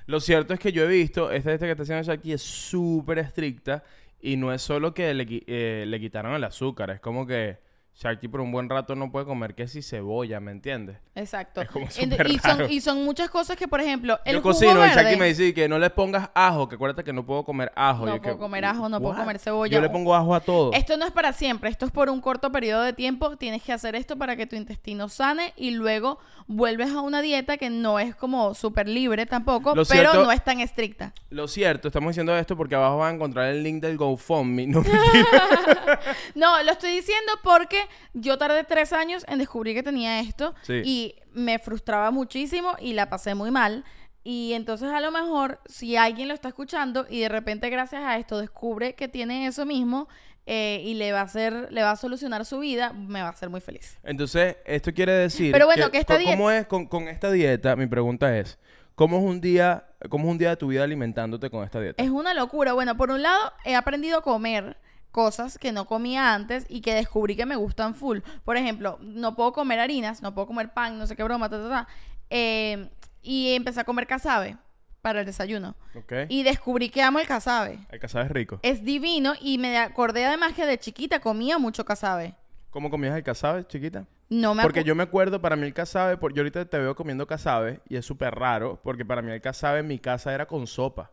Lo cierto es que yo he visto, esta esta que está haciendo aquí es súper estricta y no es solo que le, eh, le quitaron el azúcar, es como que Shakti por un buen rato no puede comer que si cebolla, ¿me entiendes? exacto. Es como y, son, y son muchas cosas que, por ejemplo, el yo jugo cocino y verde, me dice que no le pongas ajo, que acuérdate que no puedo comer ajo. No Y puedo que, comer ajo, no puedo comer cebolla. Yo le pongo ajo a todo. Esto no es para siempre, esto es por un corto periodo de tiempo. Tienes que hacer esto para que tu intestino sane y luego vuelves a una dieta que no es como súper libre tampoco, Lo pero cierto- no es tan estricta. Lo cierto, estamos diciendo esto porque abajo van a encontrar el link del GoFundMe. No, No, lo estoy diciendo porque yo tardé tres años en descubrir que tenía esto Sí. y me frustraba muchísimo y la pasé muy mal. Y entonces a lo mejor si alguien lo está escuchando y de repente gracias a esto descubre que tiene eso mismo eh, y le va a hacer, le va a solucionar su vida, me va a hacer muy feliz. Entonces, esto quiere decir. Pero bueno, que esta dieta- ¿Cómo es con, con esta dieta? Mi pregunta es: ¿cómo es un día, cómo es un día de tu vida alimentándote con esta dieta? Es una locura. Bueno, por un lado, he aprendido a comer cosas que no comía antes y que descubrí que me gustan full. Por ejemplo, no puedo comer harinas, no puedo comer pan, no sé qué broma, ta, ta, ta. Eh, y empecé a comer casabe para el desayuno. ¿Ok? Y descubrí que amo el casabe. El casabe es rico. Es divino y me acordé además que de chiquita comía mucho casabe. ¿Cómo comías el casabe, chiquita? No me Porque yo me acuerdo, para mí el casabe, por, yo ahorita te veo comiendo casabe y es súper raro, porque para mí el casabe en mi casa era con sopa.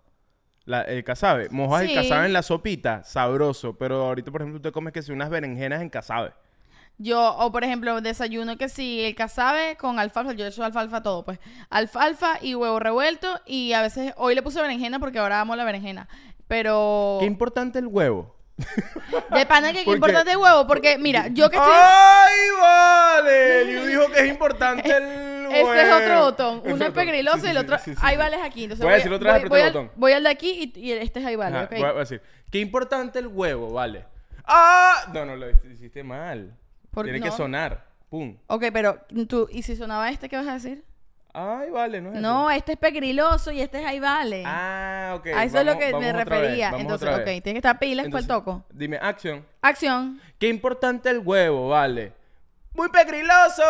La- el casabe, mojas Sí. el casabe en la sopita, sabroso, pero ahorita, por ejemplo, tú te comes que si unas berenjenas en casabe. Yo, o por ejemplo, desayuno que sí, el casabe con alfalfa, yo echo alfalfa a todo, pues. Alfalfa y huevo revuelto y a veces, hoy le puse berenjena porque ahora amo la berenjena. Pero Qué importante el huevo. de pana que qué importante el huevo, porque mira, yo que estoy... ¡Ay, vale! Liu dijo que es importante el Este es otro botón. Uno es pegriloso Sí, y el otro... sí, sí, ahí sí. vale es aquí. Entonces Voy a decir otra vez, voy, el al, botón. voy al de aquí y, y este es ahí vale, Ajá, ok. voy a- decir, qué importante el huevo, vale. ¡Ah! No, no, lo hiciste mal. ¿Por Tiene no? que sonar. Pum. Ok, pero tú, ¿y si sonaba este, qué vas a decir? Ay, vale, no es No, este es pegriloso y este es ahí vale. Ah, ok. a eso es lo que me refería. Entonces, ok, tienes que estar pilas Entonces, toco. Dime, acción. Acción. Qué importante el huevo, vale. Muy pegriloso.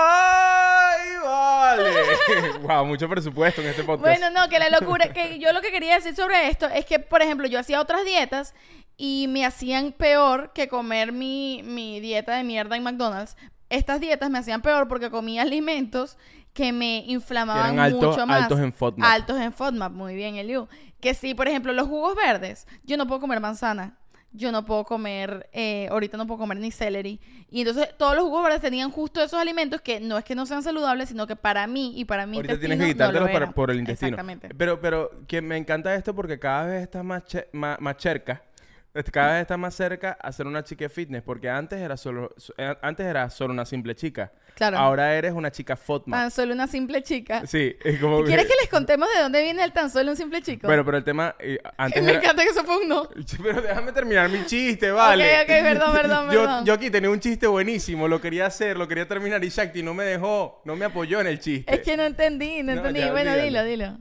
¡Ay, vale! wow, mucho presupuesto en este podcast. Bueno, no, que la locura, que yo lo que quería decir sobre esto es que, por ejemplo, yo hacía otras dietas y me hacían peor que comer mi, mi dieta de mierda en McDonald's. Estas dietas me hacían peor porque comía alimentos que me inflamaban Que mucho más. altos en FODMAP. Altos en FODMAP, muy bien, Eliu. Que sí, por ejemplo, los jugos verdes, yo no puedo comer manzana. Yo no puedo comer, eh, ahorita no puedo comer ni celery. Y entonces todos los jugos verdes tenían justo esos alimentos que no es que no sean saludables, sino que para mí y para mi Ahorita tienes que no lo quitártelos eran. por el intestino. Exactamente. Pero, pero que me encanta esto porque cada vez estás más, che- más, más cerca. Este, Cada vez estás más cerca a ser una chica fitness. Porque antes era solo, so- eh, antes era solo una simple chica. Claro. Ahora eres una chica FODMAP. Tan solo una simple chica. Sí, es como ¿Quieres que les contemos de dónde viene el tan solo un simple chico? Bueno, pero el tema... eh, antes me era- encanta que eso fue un no. Pero déjame terminar mi chiste, vale. ok, perdón, perdón, Yo, perdón. yo aquí tenía un chiste buenísimo, lo quería hacer, lo quería terminar y Shakti no me dejó, no me apoyó en el chiste. Es que no entendí, no No, entendí. ya, bueno, dilo, dilo.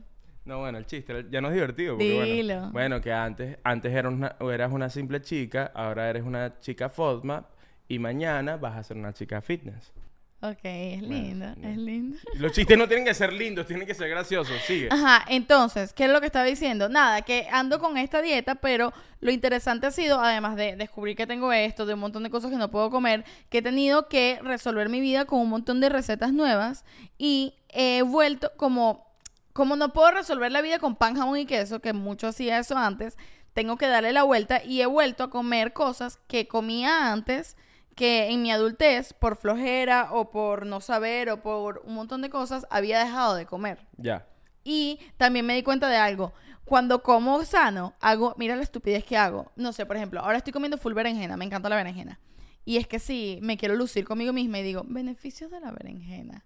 No, bueno, el chiste ya no es divertido. Porque, bueno, Dilo. Bueno, que antes, antes eras, una, eras una simple chica, ahora eres una chica FODMAP y mañana vas a ser una chica fitness. Ok, es lindo, es lindo. Los chistes no tienen que ser lindos, tienen que ser graciosos. Sigue. Ajá, entonces, ¿qué es lo que estaba diciendo? Nada, que ando con esta dieta, pero lo interesante ha sido, además de descubrir que tengo esto, de un montón de cosas que no puedo comer, que he tenido que resolver mi vida con un montón de recetas nuevas y he vuelto como, como no puedo resolver la vida con pan, jamón y queso, que mucho hacía eso antes, tengo que darle la vuelta y he vuelto a comer cosas que comía antes que en mi adultez, por flojera o por no saber o por un montón de cosas, había dejado de comer. Ya. Y también me di cuenta de algo. Cuando como sano, hago, mira la estupidez que hago. No sé, por ejemplo, ahora estoy comiendo full berenjena, me encanta la berenjena. Y es que sí, me quiero lucir conmigo misma y digo, beneficios de la berenjena.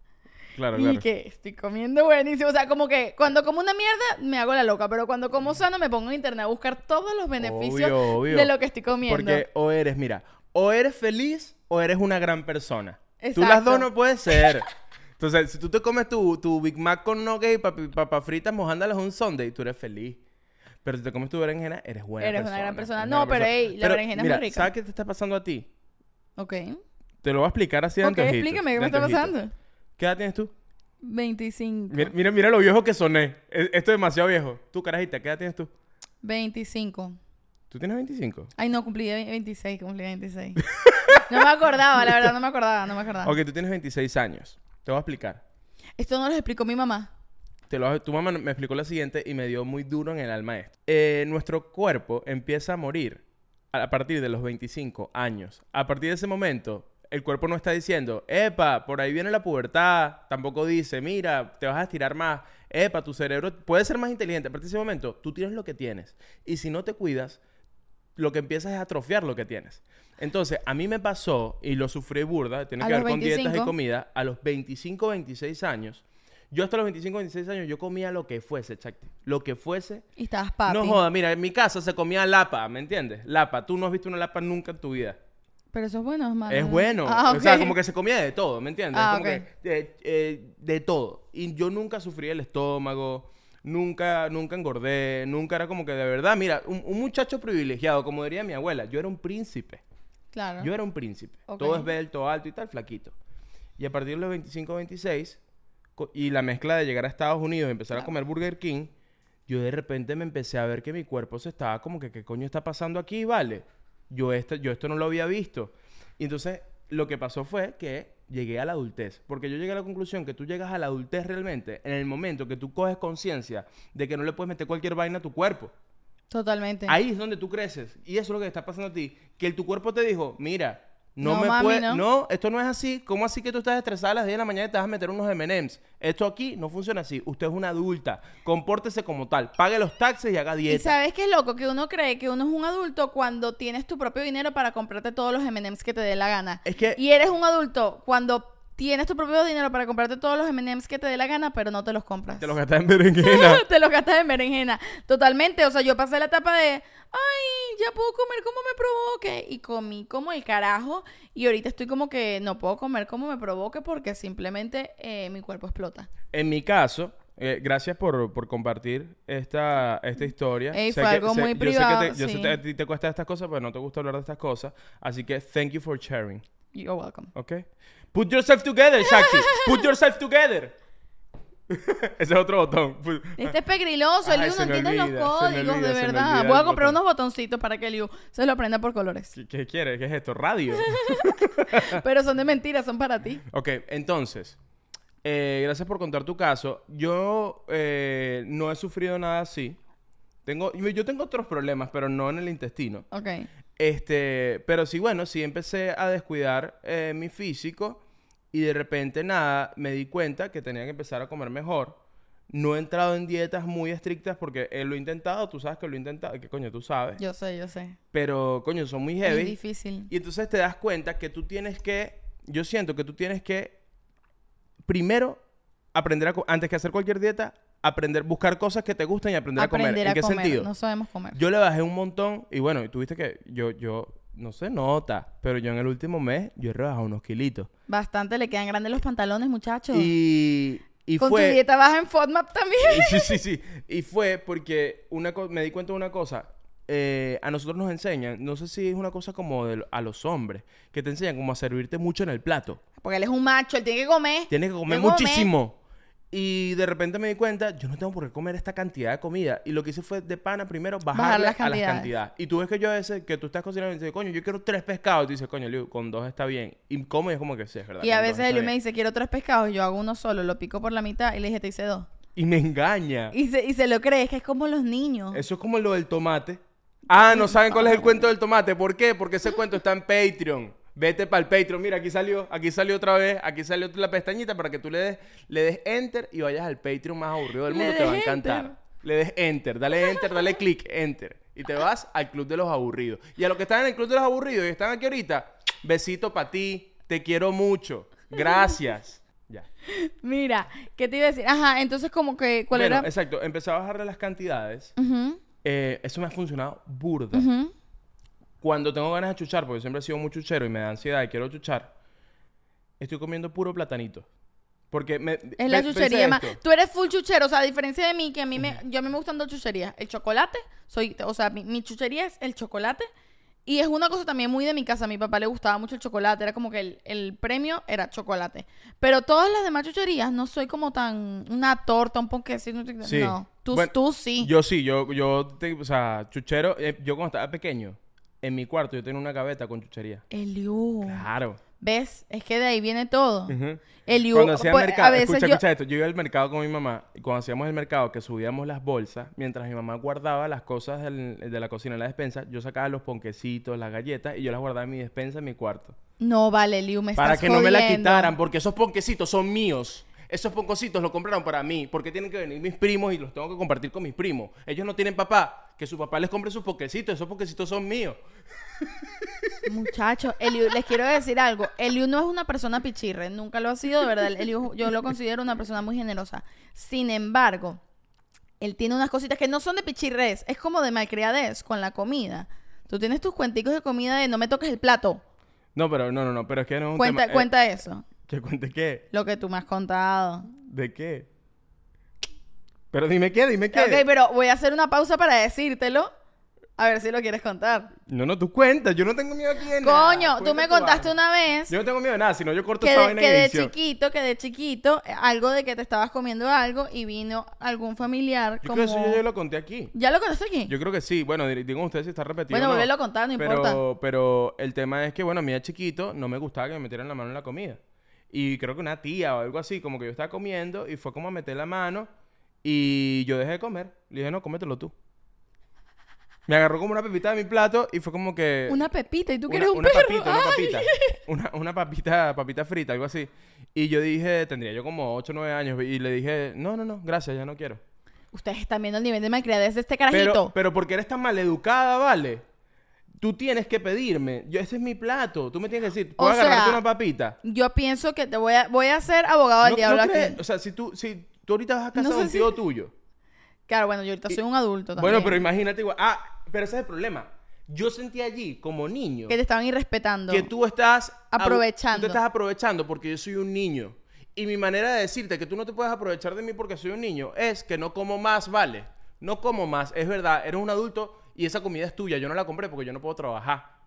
Claro, y claro. que estoy comiendo buenísimo. O sea, como que cuando como una mierda, me hago la loca. Pero cuando como sano, me pongo en internet a buscar todos los beneficios Obvio, obvio. de lo que estoy comiendo. Porque o eres, mira, o eres feliz o eres una gran persona. Tú las dos no puedes ser. Entonces, si tú te comes tu, tu Big Mac con nuggets y papas fritas mojándolas un Sunday, tú eres feliz. Pero si te comes tu berenjena, eres buena Eres una gran persona. No, gran pero, persona. ey, la berenjena es muy mira, rica. ¿Sabes qué te está pasando a ti? Ok. Te lo voy a explicar así de Ok, antojito, explícame, ¿qué me está pasando? ¿Qué edad tienes tú? 25. Mira, mira, mira lo viejo que soné. E- Esto es demasiado viejo. Tú, carajita, ¿qué edad tienes tú? 25. ¿Tú tienes 25? Ay, no, cumplí ve- 26, cumplí 26. no me acordaba, la verdad, no me acordaba, no me acordaba. Ok, tú tienes 26 años. Te voy a explicar. Esto no lo explicó mi mamá. Te lo, tu mamá me explicó lo siguiente y me dio muy duro en el alma esto. Eh, nuestro cuerpo empieza a morir a partir de los 25 años. A partir de ese momento, el cuerpo no está diciendo, epa, por ahí viene la pubertad. Tampoco dice, mira, te vas a estirar más. Epa, tu cerebro puede ser más inteligente. A partir de ese momento, tú tienes lo que tienes. Y si no te cuidas, lo que empiezas es a atrofiar lo que tienes. Entonces, a mí me pasó, y lo sufrí burda, tiene A que ver los con dietas y 25. comida, a los 25, 26 años. Yo hasta los 25, 26 años, yo comía lo que fuese, Chacti. Lo que fuese. Y estabas papi. No joda, mira, en mi casa se comía lapa, ¿me entiendes? Lapa. Tú no has visto una lapa nunca en tu vida. Pero eso es bueno, es malo. Es bueno. Ah, O sea, como que se comía de todo, ¿me entiendes? Ah, como ok. que eh, eh, de todo. Y yo nunca sufrí el estómago, nunca, nunca engordé, nunca era como que de verdad, mira, un, un muchacho privilegiado, como diría mi abuela, yo era un príncipe. Claro. Yo era un príncipe. Ok. Todo esbelto, alto y tal, flaquito. Y a partir de los 25, 26, co- y la mezcla de llegar a Estados Unidos y empezar a comer Burger King, yo de repente me empecé a ver que mi cuerpo se estaba como que, ¿qué coño está pasando aquí, vale? Yo esto, yo esto no lo había visto. Y entonces, lo que pasó fue que llegué a la adultez. Porque yo llegué a la conclusión que tú llegas a la adultez realmente en el momento que tú coges conciencia de que no le puedes meter cualquier vaina a tu cuerpo. Totalmente. Ahí es donde tú creces. Y eso es lo que está pasando a ti. Que el- tu cuerpo te dijo, mira, no, No, me mami, puedes... no. No. esto no es así. ¿Cómo así que tú estás estresada a las 10 de la mañana y te vas a meter unos M&M's? Esto aquí no funciona así. Usted es una adulta. Compórtese como tal. Pague los taxes y haga Y dieta. sabes qué es loco, que uno cree que uno es un adulto cuando tienes tu propio dinero para comprarte todos los M&M's que te dé la gana. Es que... Y eres un adulto cuando tienes tu propio dinero para comprarte todos los M&M's que te dé la gana, pero no te los compras. Te los gastas en berenjena. te los gastas en berenjena. Totalmente. O sea, yo pasé la etapa de, ay, ya puedo comer como me provoque. Y comí como el carajo. Y ahorita estoy como que no puedo comer como me provoque porque simplemente eh, mi cuerpo explota. En mi caso, eh, gracias por, por compartir esta, esta historia. Ey, fue que- algo sé- muy yo sé que privado, te- yo sé que a ti te cuesta estas cosas, pero no te gusta hablar de estas cosas. Así que thank you for sharing. You're welcome. ¿Ok? Put yourself together, Shakti. Put yourself together. Ese es otro botón. Este es pegriloso, Eliu no entiende los códigos, olvida, de verdad. Voy a comprar botón. unos botoncitos para que Eliu se lo aprenda por colores. ¿Qué, qué quieres? ¿Qué es esto? Radio. Pero son de mentiras, son para ti. ok, entonces. eh, gracias por contar tu caso. Yo eh, no he sufrido nada así. Tengo, yo tengo otros problemas, pero no en el intestino. Ok. Este, pero sí, bueno, sí empecé a descuidar eh, mi físico y de repente nada, me di cuenta que tenía que empezar a comer mejor. No he entrado en dietas muy estrictas porque eh, lo he intentado, tú sabes que lo he intentado, que coño, tú sabes. Yo sé, yo sé. Pero coño, son muy Es heavy. difícil. Y entonces te das cuenta que tú tienes que, yo siento que tú tienes que, primero, aprender a, antes que hacer cualquier dieta, aprender, buscar cosas que te gustan y aprender, Aprender a comer. a ¿En qué comer. sentido? No sabemos comer. Yo le bajé un montón y bueno, y tuviste que yo, yo, no se nota, pero yo en el último mes, yo he rebajado unos kilitos. Bastante le quedan grandes los pantalones, muchachos. Y, y Con fue... tu dieta baja en FODMAP también. Sí, sí, sí. Y fue porque una co- me di cuenta de una cosa. eh, a nosotros nos enseñan, no sé si es una cosa como de, lo- a los hombres, que te enseñan como a servirte mucho en el plato. Porque él es un macho, él tiene que comer. Tienes que comer muchísimo. Y de repente me di cuenta, yo no tengo por qué comer esta cantidad de comida. Y lo que hice fue de pana primero bajarle las a las cantidades. Y tú ves que yo a veces, que tú estás cocinando y dices, coño, yo quiero tres pescados. Y tú dices, coño, Liu, con dos está bien. Y como y es como que sí, es verdad. Y a veces Eliu me dice, quiero tres pescados. Yo hago uno solo, lo pico por la mitad y le dije, te hice dos. Y me engaña. Y se, y se lo cree, es que es como los niños. Eso es como lo del tomate. Ah, no saben cuál es el cuento del tomate. ¿Por qué? Porque ese cuento está en Patreon. Vete para el Patreon. Mira, aquí salió, aquí salió otra vez, aquí salió la pestañita para que tú le des, le des enter y vayas al Patreon más aburrido del mundo. Te va a encantar. enter. Le des enter, dale enter, dale click, enter. Y te vas al club de los aburridos. Y a los que están en el club de los aburridos y están aquí ahorita, besito para ti. Te quiero mucho. Gracias. Ya. Mira, ¿qué te iba a decir? Ajá, entonces como que, ¿cuál Bueno, era? exacto. Empecé a bajarle las cantidades. Eh, eso me ha funcionado burda. Cuando tengo ganas de chuchar, porque siempre he sido muy chuchero y me da ansiedad y quiero chuchar, estoy comiendo puro platanito. Porque me, Es la chuchería más. Tú eres full chuchero, o sea, a diferencia de mí, que a mí me, yo a mí me gustan dos chucherías. El chocolate, soy, o sea, mi, mi chuchería es el chocolate. Y es una cosa también muy de mi casa. A mi papá le gustaba mucho el chocolate. Era como que el, el premio era chocolate. Pero todas las demás chucherías no soy como tan una torta, un ponquecito. Sí. No, tú, Bueno, tú sí. Yo sí, yo, yo, te- o sea, chuchero, eh, yo cuando estaba pequeño, en mi cuarto yo tenía una gaveta con chuchería. Eliu. Claro. ¿Ves? Es que de ahí viene todo. Ujú. Eliu. Cuando hacía el pues, mercado, a veces escucha, yo- escucha esto, yo iba al mercado con mi mamá y cuando hacíamos el mercado que subíamos las bolsas, mientras mi mamá guardaba las cosas del- de la cocina en la despensa, yo sacaba los ponquecitos, las galletas y yo las guardaba en mi despensa en mi cuarto. No, vale, Eliu, me Para estás que no me la quitaran, porque esos ponquecitos son míos. Esos ponquecitos los compraron para mí, porque tienen que venir mis primos y los tengo que compartir con mis primos. Ellos no tienen papá, que su papá les compre sus ponquecitos, esos ponquecitos son míos. Muchachos, Eliu, les quiero decir algo. Eliu no es una persona pichirre, nunca lo ha sido, de verdad. Eliu, yo lo considero una persona muy generosa. Sin embargo, él tiene unas cositas que no son de pichirres, es como de malcriadez con la comida. Tú tienes tus cuenticos de comida de no me toques el plato. No, pero no, no, no, pero es que no es un Cuenta, tema. eh, cuenta eso, ¿Que cuente qué? lo que tú me has contado. ¿De qué? Pero dime qué, dime qué. Ok, pero voy a hacer una pausa para decírtelo. A ver si lo quieres contar. No, no, tú cuentas. Yo no tengo miedo aquí de nada. Coño, tú me contaste vaina. una vez Yo no tengo miedo de nada, sino yo corto que esa de, vaina que en de edición. chiquito, que de chiquito, eh, algo de que te estabas comiendo algo y vino algún familiar Yo como... creo que eso yo, yo lo conté aquí. ¿Ya lo contaste aquí? Yo creo que sí. Bueno, di- digan ustedes si está repetido bueno, o no. volverlo a contar, no pero, importa. Pero el tema es que, bueno, a mí de chiquito no me gustaba que me metieran la mano en la comida. Y creo que una tía o algo así, como que yo estaba comiendo y fue como a meter la mano y yo dejé de comer. Le dije, no, cómetelo tú. Me agarró como una pepita de mi plato y fue como que... Una pepita, y tú que una, eres un una perro. papita, una papita. Una, una papita, papita frita, algo así. Y yo dije, tendría yo como 8 o 9 años y le dije, no, no, no, gracias, ya no quiero. Ustedes están viendo el nivel de malcriadez de este carajito. Pero, pero porque eres tan maleducada, ¿vale? Tú tienes que pedirme. Yo, ese es mi plato. Tú me tienes que decir, ¿puedo O sea, agarrarte una papita? Yo pienso que te voy a, voy a ser abogado del No- diablo no aquí. crees- O sea, si tú, si tú ahorita vas a casa No de un si- tío tuyo. Claro, bueno, yo ahorita soy un adulto también. Bueno, pero imagínate igual. Ah, pero ese es el problema. Yo sentí allí, como niño, Que te estaban irrespetando. que tú estás Aprovechando. Tú te estás aprovechando porque yo soy un niño. Y mi manera de decirte que tú no te puedes aprovechar de mí porque soy un niño es que no como más, vale. No como más, es verdad, eres un adulto y esa comida es tuya. Yo no la compré porque yo no puedo trabajar.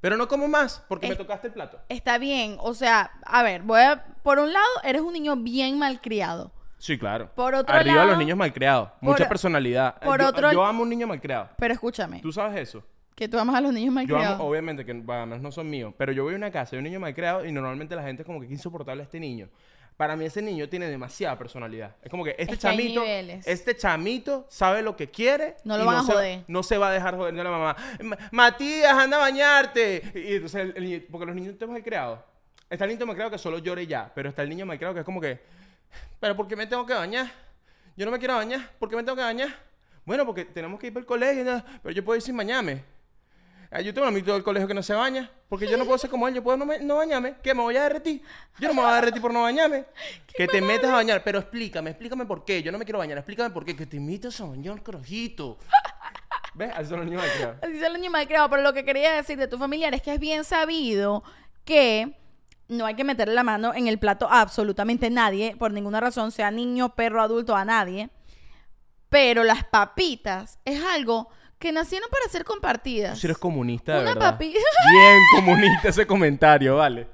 Pero no como más porque me tocaste el plato. Está bien, o sea, a ver, voy a... Por un lado, eres un niño bien malcriado. Sí, claro. Por otro Arriba lado- los niños malcriados. Mucha por- personalidad. Eh, por yo, otro- yo amo un niño malcriado. Pero escúchame, ¿Tú sabes eso? que tú amas a los niños Yo malcriados. amo, obviamente, que además no son míos, pero yo voy a una casa de un niño malcriado y normalmente la gente es como que qué insoportable este niño. Para mí ese niño tiene demasiada personalidad. Es como que este Es que chamito, este chamito sabe lo que quiere. No lo y van a se, joder. No se va a dejar joder de la mamá. "Ma- Matías, anda a bañarte. Y entonces el, el niño- porque los niños están malcriados. Está el niño malcriado que solo llore ya, pero está el niño malcriado que es como que, pero ¿por qué me tengo que bañar? Yo no me quiero bañar. ¿Por qué me tengo que bañar? Bueno, porque tenemos que ir para el colegio, ¿no? pero yo puedo ir sin bañarme. Ah, Yo tengo un amigo del colegio que no se baña, porque yo no puedo ser como él, yo puedo no, me- no bañarme. ¿Qué? ¿Me voy a derretir? Yo no me voy a derretir por no bañarme. Que te metas a bañar, pero explícame, explícame por qué. Yo no me quiero bañar, explícame por qué. Que te invitas a bañar, carajito. ¿Ves? Así son los niños malcriados. Así son los niños malcriados, pero lo que quería decir de tu familiar es que es bien sabido que no hay que meterle la mano en el plato a absolutamente nadie, por ninguna razón, sea niño, perro, adulto, a nadie. Pero las papitas es algo que nacieron para ser compartidas. Si eres comunista, de Una verdad. papi- Bien comunista ese comentario, vale.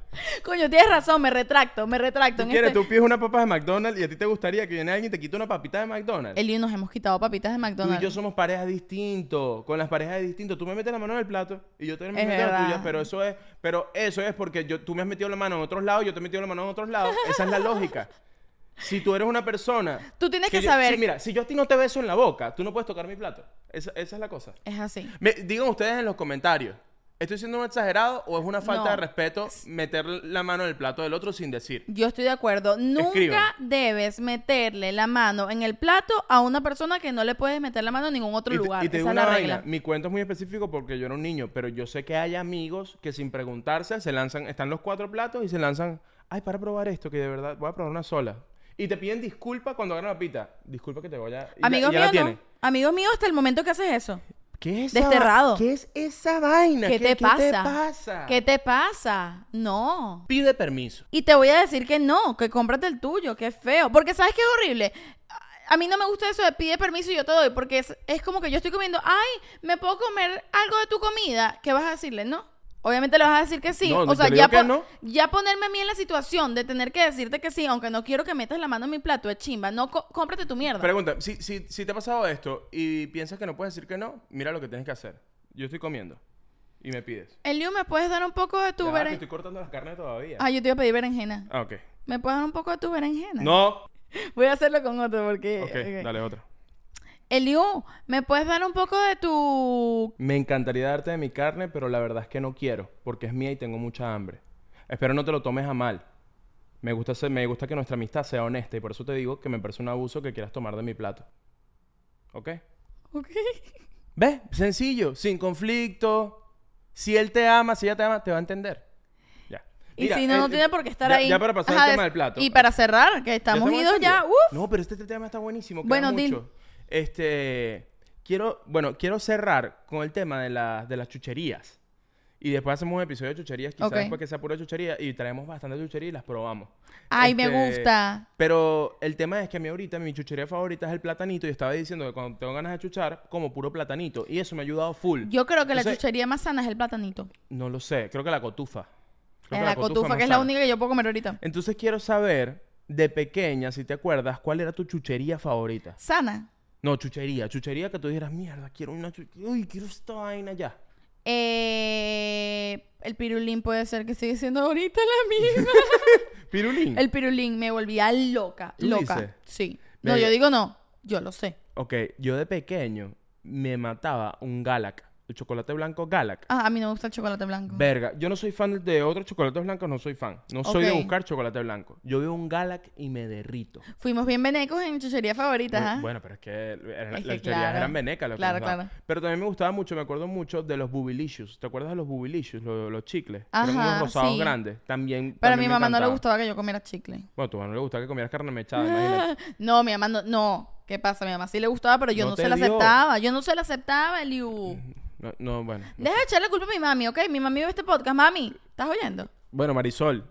Coño, tienes razón, me retracto, me retracto. Tú En quieres, este... tú pides una papa de McDonald's y a ti te gustaría que viene alguien y te quite una papita de McDonald's. Eli, nos hemos quitado papitas de Tú y yo somos parejas distintos. Con las parejas es distinto. Tú me metes la mano en el plato y yo te Es meto la verdad. tuya, pero eso es, pero eso es porque yo, tú me has metido la mano en otros lados, yo te he metido la mano en otros lados. Esa es la lógica. Si tú eres una persona. Tú tienes que yo- saber- sí, mira, si yo a ti no te beso en la boca, tú no puedes tocar mi plato. Esa, esa es la cosa. Es así. Me- digan ustedes en los comentarios. ¿Estoy siendo un exagerado o es una falta No. de respeto meter la mano en el plato del otro sin decir? Yo estoy de acuerdo. Nunca debes meterle la mano en el plato a una persona que no le puedes meter la mano en ningún otro Y lugar. y te digo Esa es una vaina, regla. mi cuento es muy específico porque yo era un niño, pero yo sé que hay amigos que sin preguntarse se lanzan, están los cuatro platos y se lanzan, ay, para probar esto, que de verdad voy a probar una sola. Y te piden disculpa cuando agarran la pita. Disculpa que te voy a... Amigos míos, no. Amigos míos, hasta el momento que haces eso. ¿Qué es va- Desterrado. ¿Qué es esa vaina? ¿Qué te ¿Qué te pasa? pasa? ¿Qué te pasa? No. Pide permiso. Y te voy a decir que no, que cómprate el tuyo, que es feo. Porque ¿sabes qué es horrible? A- A mí no me gusta eso de pide permiso y yo te doy, porque es, es como que yo estoy comiendo, ay, ¿me puedo comer algo de tu comida? ¿Qué vas a decirle? No. Obviamente le vas a decir que sí. No, o sea, ya, po- no. ya ponerme a mí en la situación de tener que decirte que sí, aunque no quiero que metas la mano en mi plato, es chimba. No, co- cómprate tu mierda. Pregunta, si, si, si te ha pasado esto y piensas que no puedes decir que no, mira lo que tienes que hacer. Yo estoy comiendo y me pides. Eliu, ¿me puedes dar un poco de tu berenjena? estoy cortando las carnes todavía. Ah, yo te iba a pedir berenjena. Ah, ok. ¿Me puedes dar un poco de tu berenjena? No. Voy a hacerlo con otro porque... Ok, ok. dale otra. Eliu, ¿me puedes dar un poco de tu... Me encantaría darte de mi carne, pero la verdad es que no quiero, porque es mía y tengo mucha hambre. Espero no te lo tomes a mal. Me gusta, ser- me gusta que nuestra amistad sea honesta y por eso te digo que me parece un abuso que quieras tomar de mi plato. ¿Ok? Ok. ¿Ves? Sencillo, sin conflicto. Si él te ama, si ella te ama, te va a entender. Ya. Y si no, no eh, tiene por qué estar ya- ahí. Ya para pasar Ajá, al tema del plato. Y para cerrar, que estamos idos ya. Uf. No, pero este, este tema está buenísimo. queda Bueno, mucho. Este, quiero, bueno, quiero cerrar con el tema de, la- de las chucherías. Y después hacemos un episodio de chucherías, quizás Ok. después que sea pura chuchería, y traemos bastante chuchería y las probamos. Ay, me Este, gusta. Pero el tema es que a mí ahorita mi chuchería favorita es el platanito y estaba diciendo que cuando tengo ganas de chuchar, como puro platanito. Y eso me ha ayudado full. Yo creo que la chuchería más sana es el platanito. No lo sé, creo que la cotufa. Creo Eh, que la cotufa, que es la única que yo puedo comer ahorita. Entonces quiero saber, de pequeña, si te acuerdas, ¿cuál era tu chuchería favorita? Sana. No, chuchería. Chuchería que tú dijeras, mierda, quiero una chuchería. Uy, quiero esta vaina ya. Eh, el pirulín puede ser que sigue siendo ahorita la misma. Pirulín. el pirulín me volvía loca. ¿Tú loca. dices? Sí. No, yo digo no. Yo lo sé. Ok, yo de pequeño me mataba un Galac. El chocolate blanco Galac. Ah, a mí no me gusta el chocolate blanco. Verga, yo no soy fan de otros chocolates blancos, no soy fan. No soy de Ok. buscar chocolate blanco. Yo veo un Galac y me derrito. Fuimos bien venecos en chuchería favorita, ¿ah? Bueno, pero es que eran- Es que las chucherías claro. eran venecas. Claro, claro. Pero también me gustaba mucho, me acuerdo mucho de los Bubilicious. ¿Te acuerdas de los Bubilicious? Los, los chicles. que eran Ajá, unos rosados sí. grandes. También. Pero a mi mamá no le gustaba que yo comiera chicle. Bueno, a tu mamá no le gustaba que comieras carne mechada, imagínate. No, mi mamá no, no. ¿Qué pasa? Mi mamá sí le gustaba, pero yo No se la dio. aceptaba. Yo no se la aceptaba, Eliu. No, no, bueno. no Deja de echarle culpa a mi mami, ¿ok? Mi mami ve este podcast. Mami, ¿estás oyendo? Bueno, Marisol.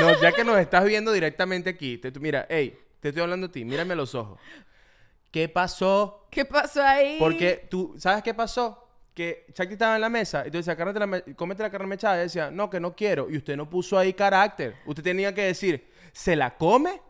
No, ya que nos estás viendo directamente aquí. Te, mira, hey, te estoy hablando a ti. Mírame a los ojos. ¿Qué pasó? ¿Qué pasó ahí? Porque tú, ¿sabes qué pasó? Que Chucky estaba en la mesa y tú decías, "Cárnate la me- cómete la carne mechada. Y decía, no, que no quiero. Y usted no puso ahí carácter. Usted tenía que decir, ¿se la come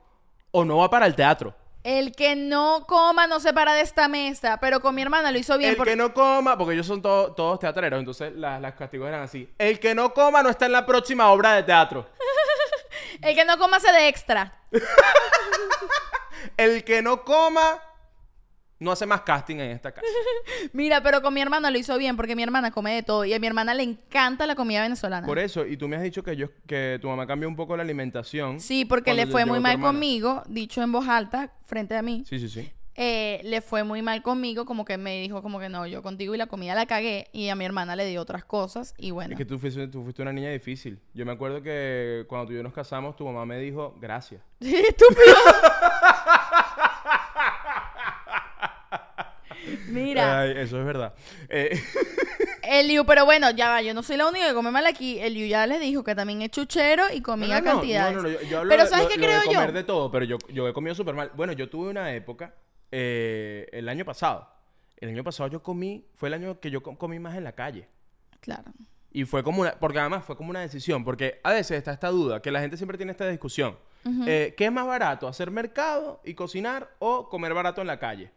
o no va para el teatro? El que no coma no se para de esta mesa. Pero con mi hermana lo hizo bien. el porque- que no coma, porque ellos son to- todos teatreros, entonces las, las castigos eran así. El que no coma no está en la próxima obra de teatro. El que no coma se de extra. El que no coma no hace más casting en esta casa. Mira, pero con mi hermana lo hizo bien porque mi hermana come de todo y a mi hermana le encanta la comida venezolana. Por eso, y tú me has dicho que yo que tu mamá cambió un poco la alimentación. Sí, porque le fue muy mal conmigo, dicho en voz alta, frente a mí. Sí, sí, sí. eh, le fue muy mal conmigo, como que me dijo como que no, yo contigo y la comida la cagué y a mi hermana le di otras cosas y bueno. Es que tú fuiste, tú fuiste una niña difícil. Yo me acuerdo que cuando tú y yo nos casamos, tu mamá me dijo, gracias. Estúpido. Mira, Ay, eso es verdad. Eh, Eliu, pero bueno, ya va, yo no soy la única que come mal aquí. Eliu ya les dijo que también es chuchero y comía no, no, no, cantidades. No, no, no, yo, yo hablo pero de- ¿sabes lo- qué lo de creo yo? comer de todo, pero yo, yo he comido súper mal. Bueno, yo tuve una época, eh, el año pasado. El año pasado yo comí, fue el año que yo co- comí más en la calle. Claro. Y fue como una, porque además fue como una decisión, porque a veces está esta duda, que la gente siempre tiene esta discusión. Eh, ¿Qué es más barato, hacer mercado y cocinar o comer barato en la calle?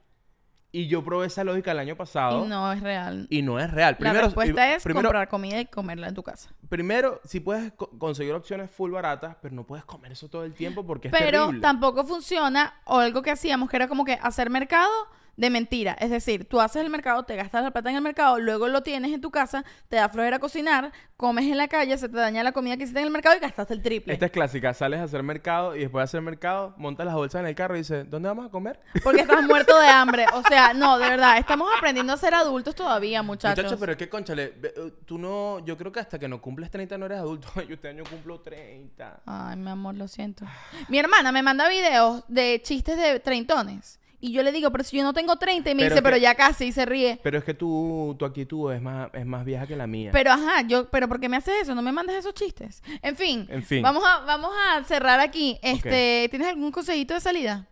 Y yo probé esa lógica el año pasado Y no es real. y no es real. la Primero, respuesta y- es primero, comprar comida y comerla en tu casa. primero, si puedes co- conseguir opciones full baratas, pero no puedes comer eso todo el tiempo porque es Pero terrible. tampoco funciona, o algo que hacíamos, que era como que hacer mercado de mentira. Es decir, tú haces el mercado, te gastas la plata en el mercado, luego lo tienes en tu casa, te da flojera cocinar, comes en la calle, se te daña la comida que hiciste en el mercado y gastaste el triple. Esta es clásica, sales a hacer mercado y después de hacer mercado, montas las bolsas en el carro y dices, ¿dónde vamos a comer? Porque estás muerto de hambre. O sea, no, de verdad, estamos aprendiendo a ser adultos todavía, muchachos. Muchachos, pero es que, conchale, eh, tú no, yo creo que hasta que no cumples 30 no eres adulto. Yo este año cumplo 30. Ay, mi amor, lo siento. Mi hermana me manda videos de chistes de treintones Y yo le digo, pero si yo no tengo 30, y me Pero dice, que- pero ya casi, y se ríe. Pero es que tu, tu actitud es más, es más vieja que la mía. Pero ajá, yo, pero ¿por qué me haces eso? No me mandes esos chistes. En fin, En fin. Vamos a, vamos a cerrar aquí. Este, ¿tienes algún consejito de salida?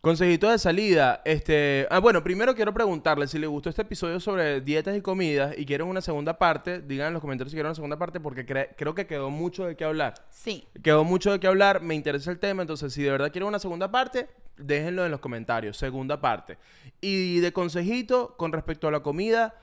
Consejito de salida, este... Ah, bueno, primero quiero preguntarle si le gustó este episodio sobre dietas y comidas y quieren una segunda parte, digan en los comentarios si quieren una segunda parte porque cre- creo que quedó mucho de qué hablar. Sí. Quedó mucho de qué hablar, me interesa el tema, entonces si de verdad quieren una segunda parte, déjenlo en los comentarios, segunda parte. Y de consejito con respecto a la comida,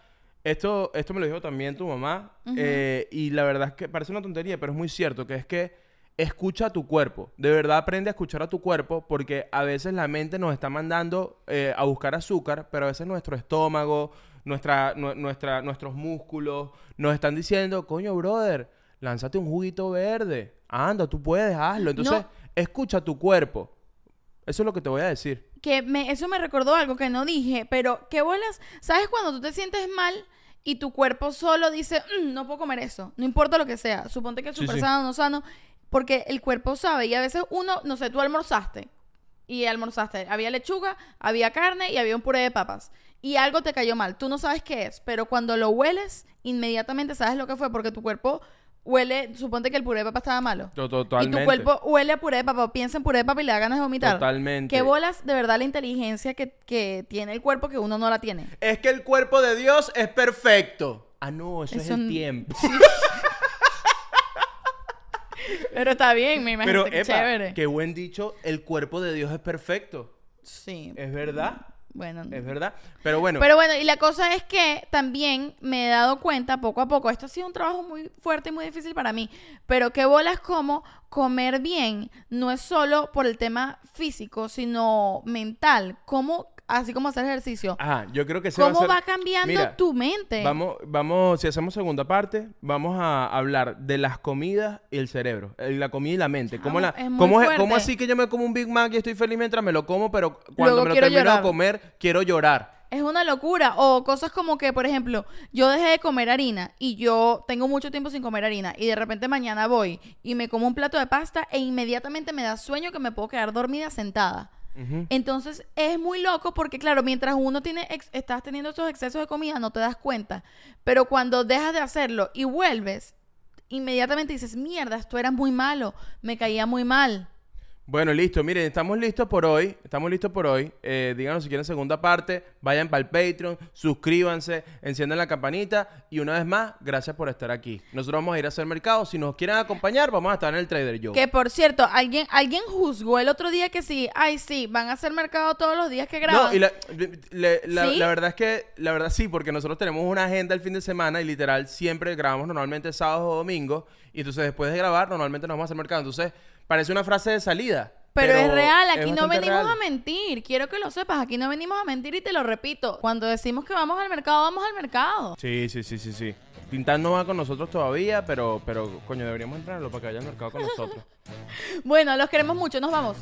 esto, esto me lo dijo también tu mamá, eh, y la verdad es que parece una tontería, pero es muy cierto, que es que escucha a tu cuerpo, de verdad aprende a escuchar a tu cuerpo, porque a veces la mente nos está mandando eh, a buscar azúcar, pero a veces nuestro estómago, nuestra, nu- nuestra, nuestros músculos nos están diciendo, coño, brother, lánzate un juguito verde, anda, tú puedes, hazlo. Entonces, No. escucha a tu cuerpo. Eso es lo que te voy a decir. Que me, eso me recordó algo que no dije, pero qué bolas. ¿Sabes cuando tú te sientes mal y tu cuerpo solo dice, "Mm, no puedo comer eso? No importa lo que sea. Suponte que es Sí, súper sí. sano o no sano. Porque el cuerpo sabe. Y a veces uno, no sé, tú almorzaste. Y almorzaste. Había lechuga, había carne y había un puré de papas. Y algo te cayó mal. Tú no sabes qué es. Pero cuando lo hueles, inmediatamente sabes lo que fue. Porque tu cuerpo huele. Suponte que el puré de papa estaba malo. To- Totalmente. Y tu cuerpo huele a puré de papa, o piensa en puré de papa y le da ganas de vomitar. Totalmente. Qué bolas de verdad la inteligencia que, que tiene el cuerpo que uno no la tiene. Es que el cuerpo de Dios es perfecto. Ah, no, eso, es Eso el tiempo. Pero está bien, me imagino Pero, que epa, chévere. qué buen dicho, el cuerpo de Dios es perfecto. Sí. Es verdad, Bueno. es verdad. Pero bueno, Pero bueno, y la cosa es que también me he dado cuenta poco a poco, esto ha sido un trabajo muy fuerte y muy difícil para mí, pero qué bolas como comer bien no es solo por el tema físico, sino mental, como así como hacer ejercicio. ajá, yo creo que se va a ¿Cómo hacer- va cambiando Mira, tu mente? Vamos, vamos, si hacemos segunda parte, vamos a hablar de las comidas y el cerebro. eh, La comida y la mente. ¿Cómo, Chamo, la, es muy cómo, es- cómo así que yo me como un Big Mac y estoy feliz mientras me lo como, pero cuando Luego me lo termino llorar. de comer, quiero llorar? Es una locura. O cosas como que, por ejemplo, yo dejé de comer harina y yo tengo mucho tiempo sin comer harina y de repente mañana voy y me como un plato de pasta e inmediatamente me da sueño que me puedo quedar dormida sentada. Entonces es muy loco porque, claro, mientras uno tiene ex- estás teniendo esos excesos de comida, no te das cuenta. Pero cuando dejas de hacerlo y vuelves, inmediatamente dices, mierda, esto era muy malo, me caía muy mal. Bueno, listo. Miren, estamos listos por hoy. Estamos listos por hoy. Eh, díganos si quieren segunda parte. Vayan para el Patreon. Suscríbanse. Enciendan la campanita. Y una vez más, gracias por estar aquí. Nosotros vamos a ir a hacer mercado. Si nos quieren acompañar, vamos a estar en el Trader Joe. Que por cierto, alguien, alguien juzgó el otro día que sí, ay sí, van a hacer mercado todos los días que graban. No, y la, le- la- ¿Sí? la verdad es que, la verdad sí, porque nosotros tenemos una agenda el fin de semana y literal siempre grabamos normalmente sábados o domingos. Y entonces después de grabar, normalmente nos vamos a hacer mercado. Entonces, parece una frase de salida. Pero, es real, es aquí no venimos real. a mentir. Quiero que lo sepas, aquí no venimos a mentir y te lo repito. Cuando decimos que vamos al mercado, vamos al mercado. Sí, sí, sí, sí, sí. Tintán no va con nosotros todavía, pero, pero coño, deberíamos entrenarlo para que vaya al mercado con nosotros. Bueno, los queremos mucho, nos vamos.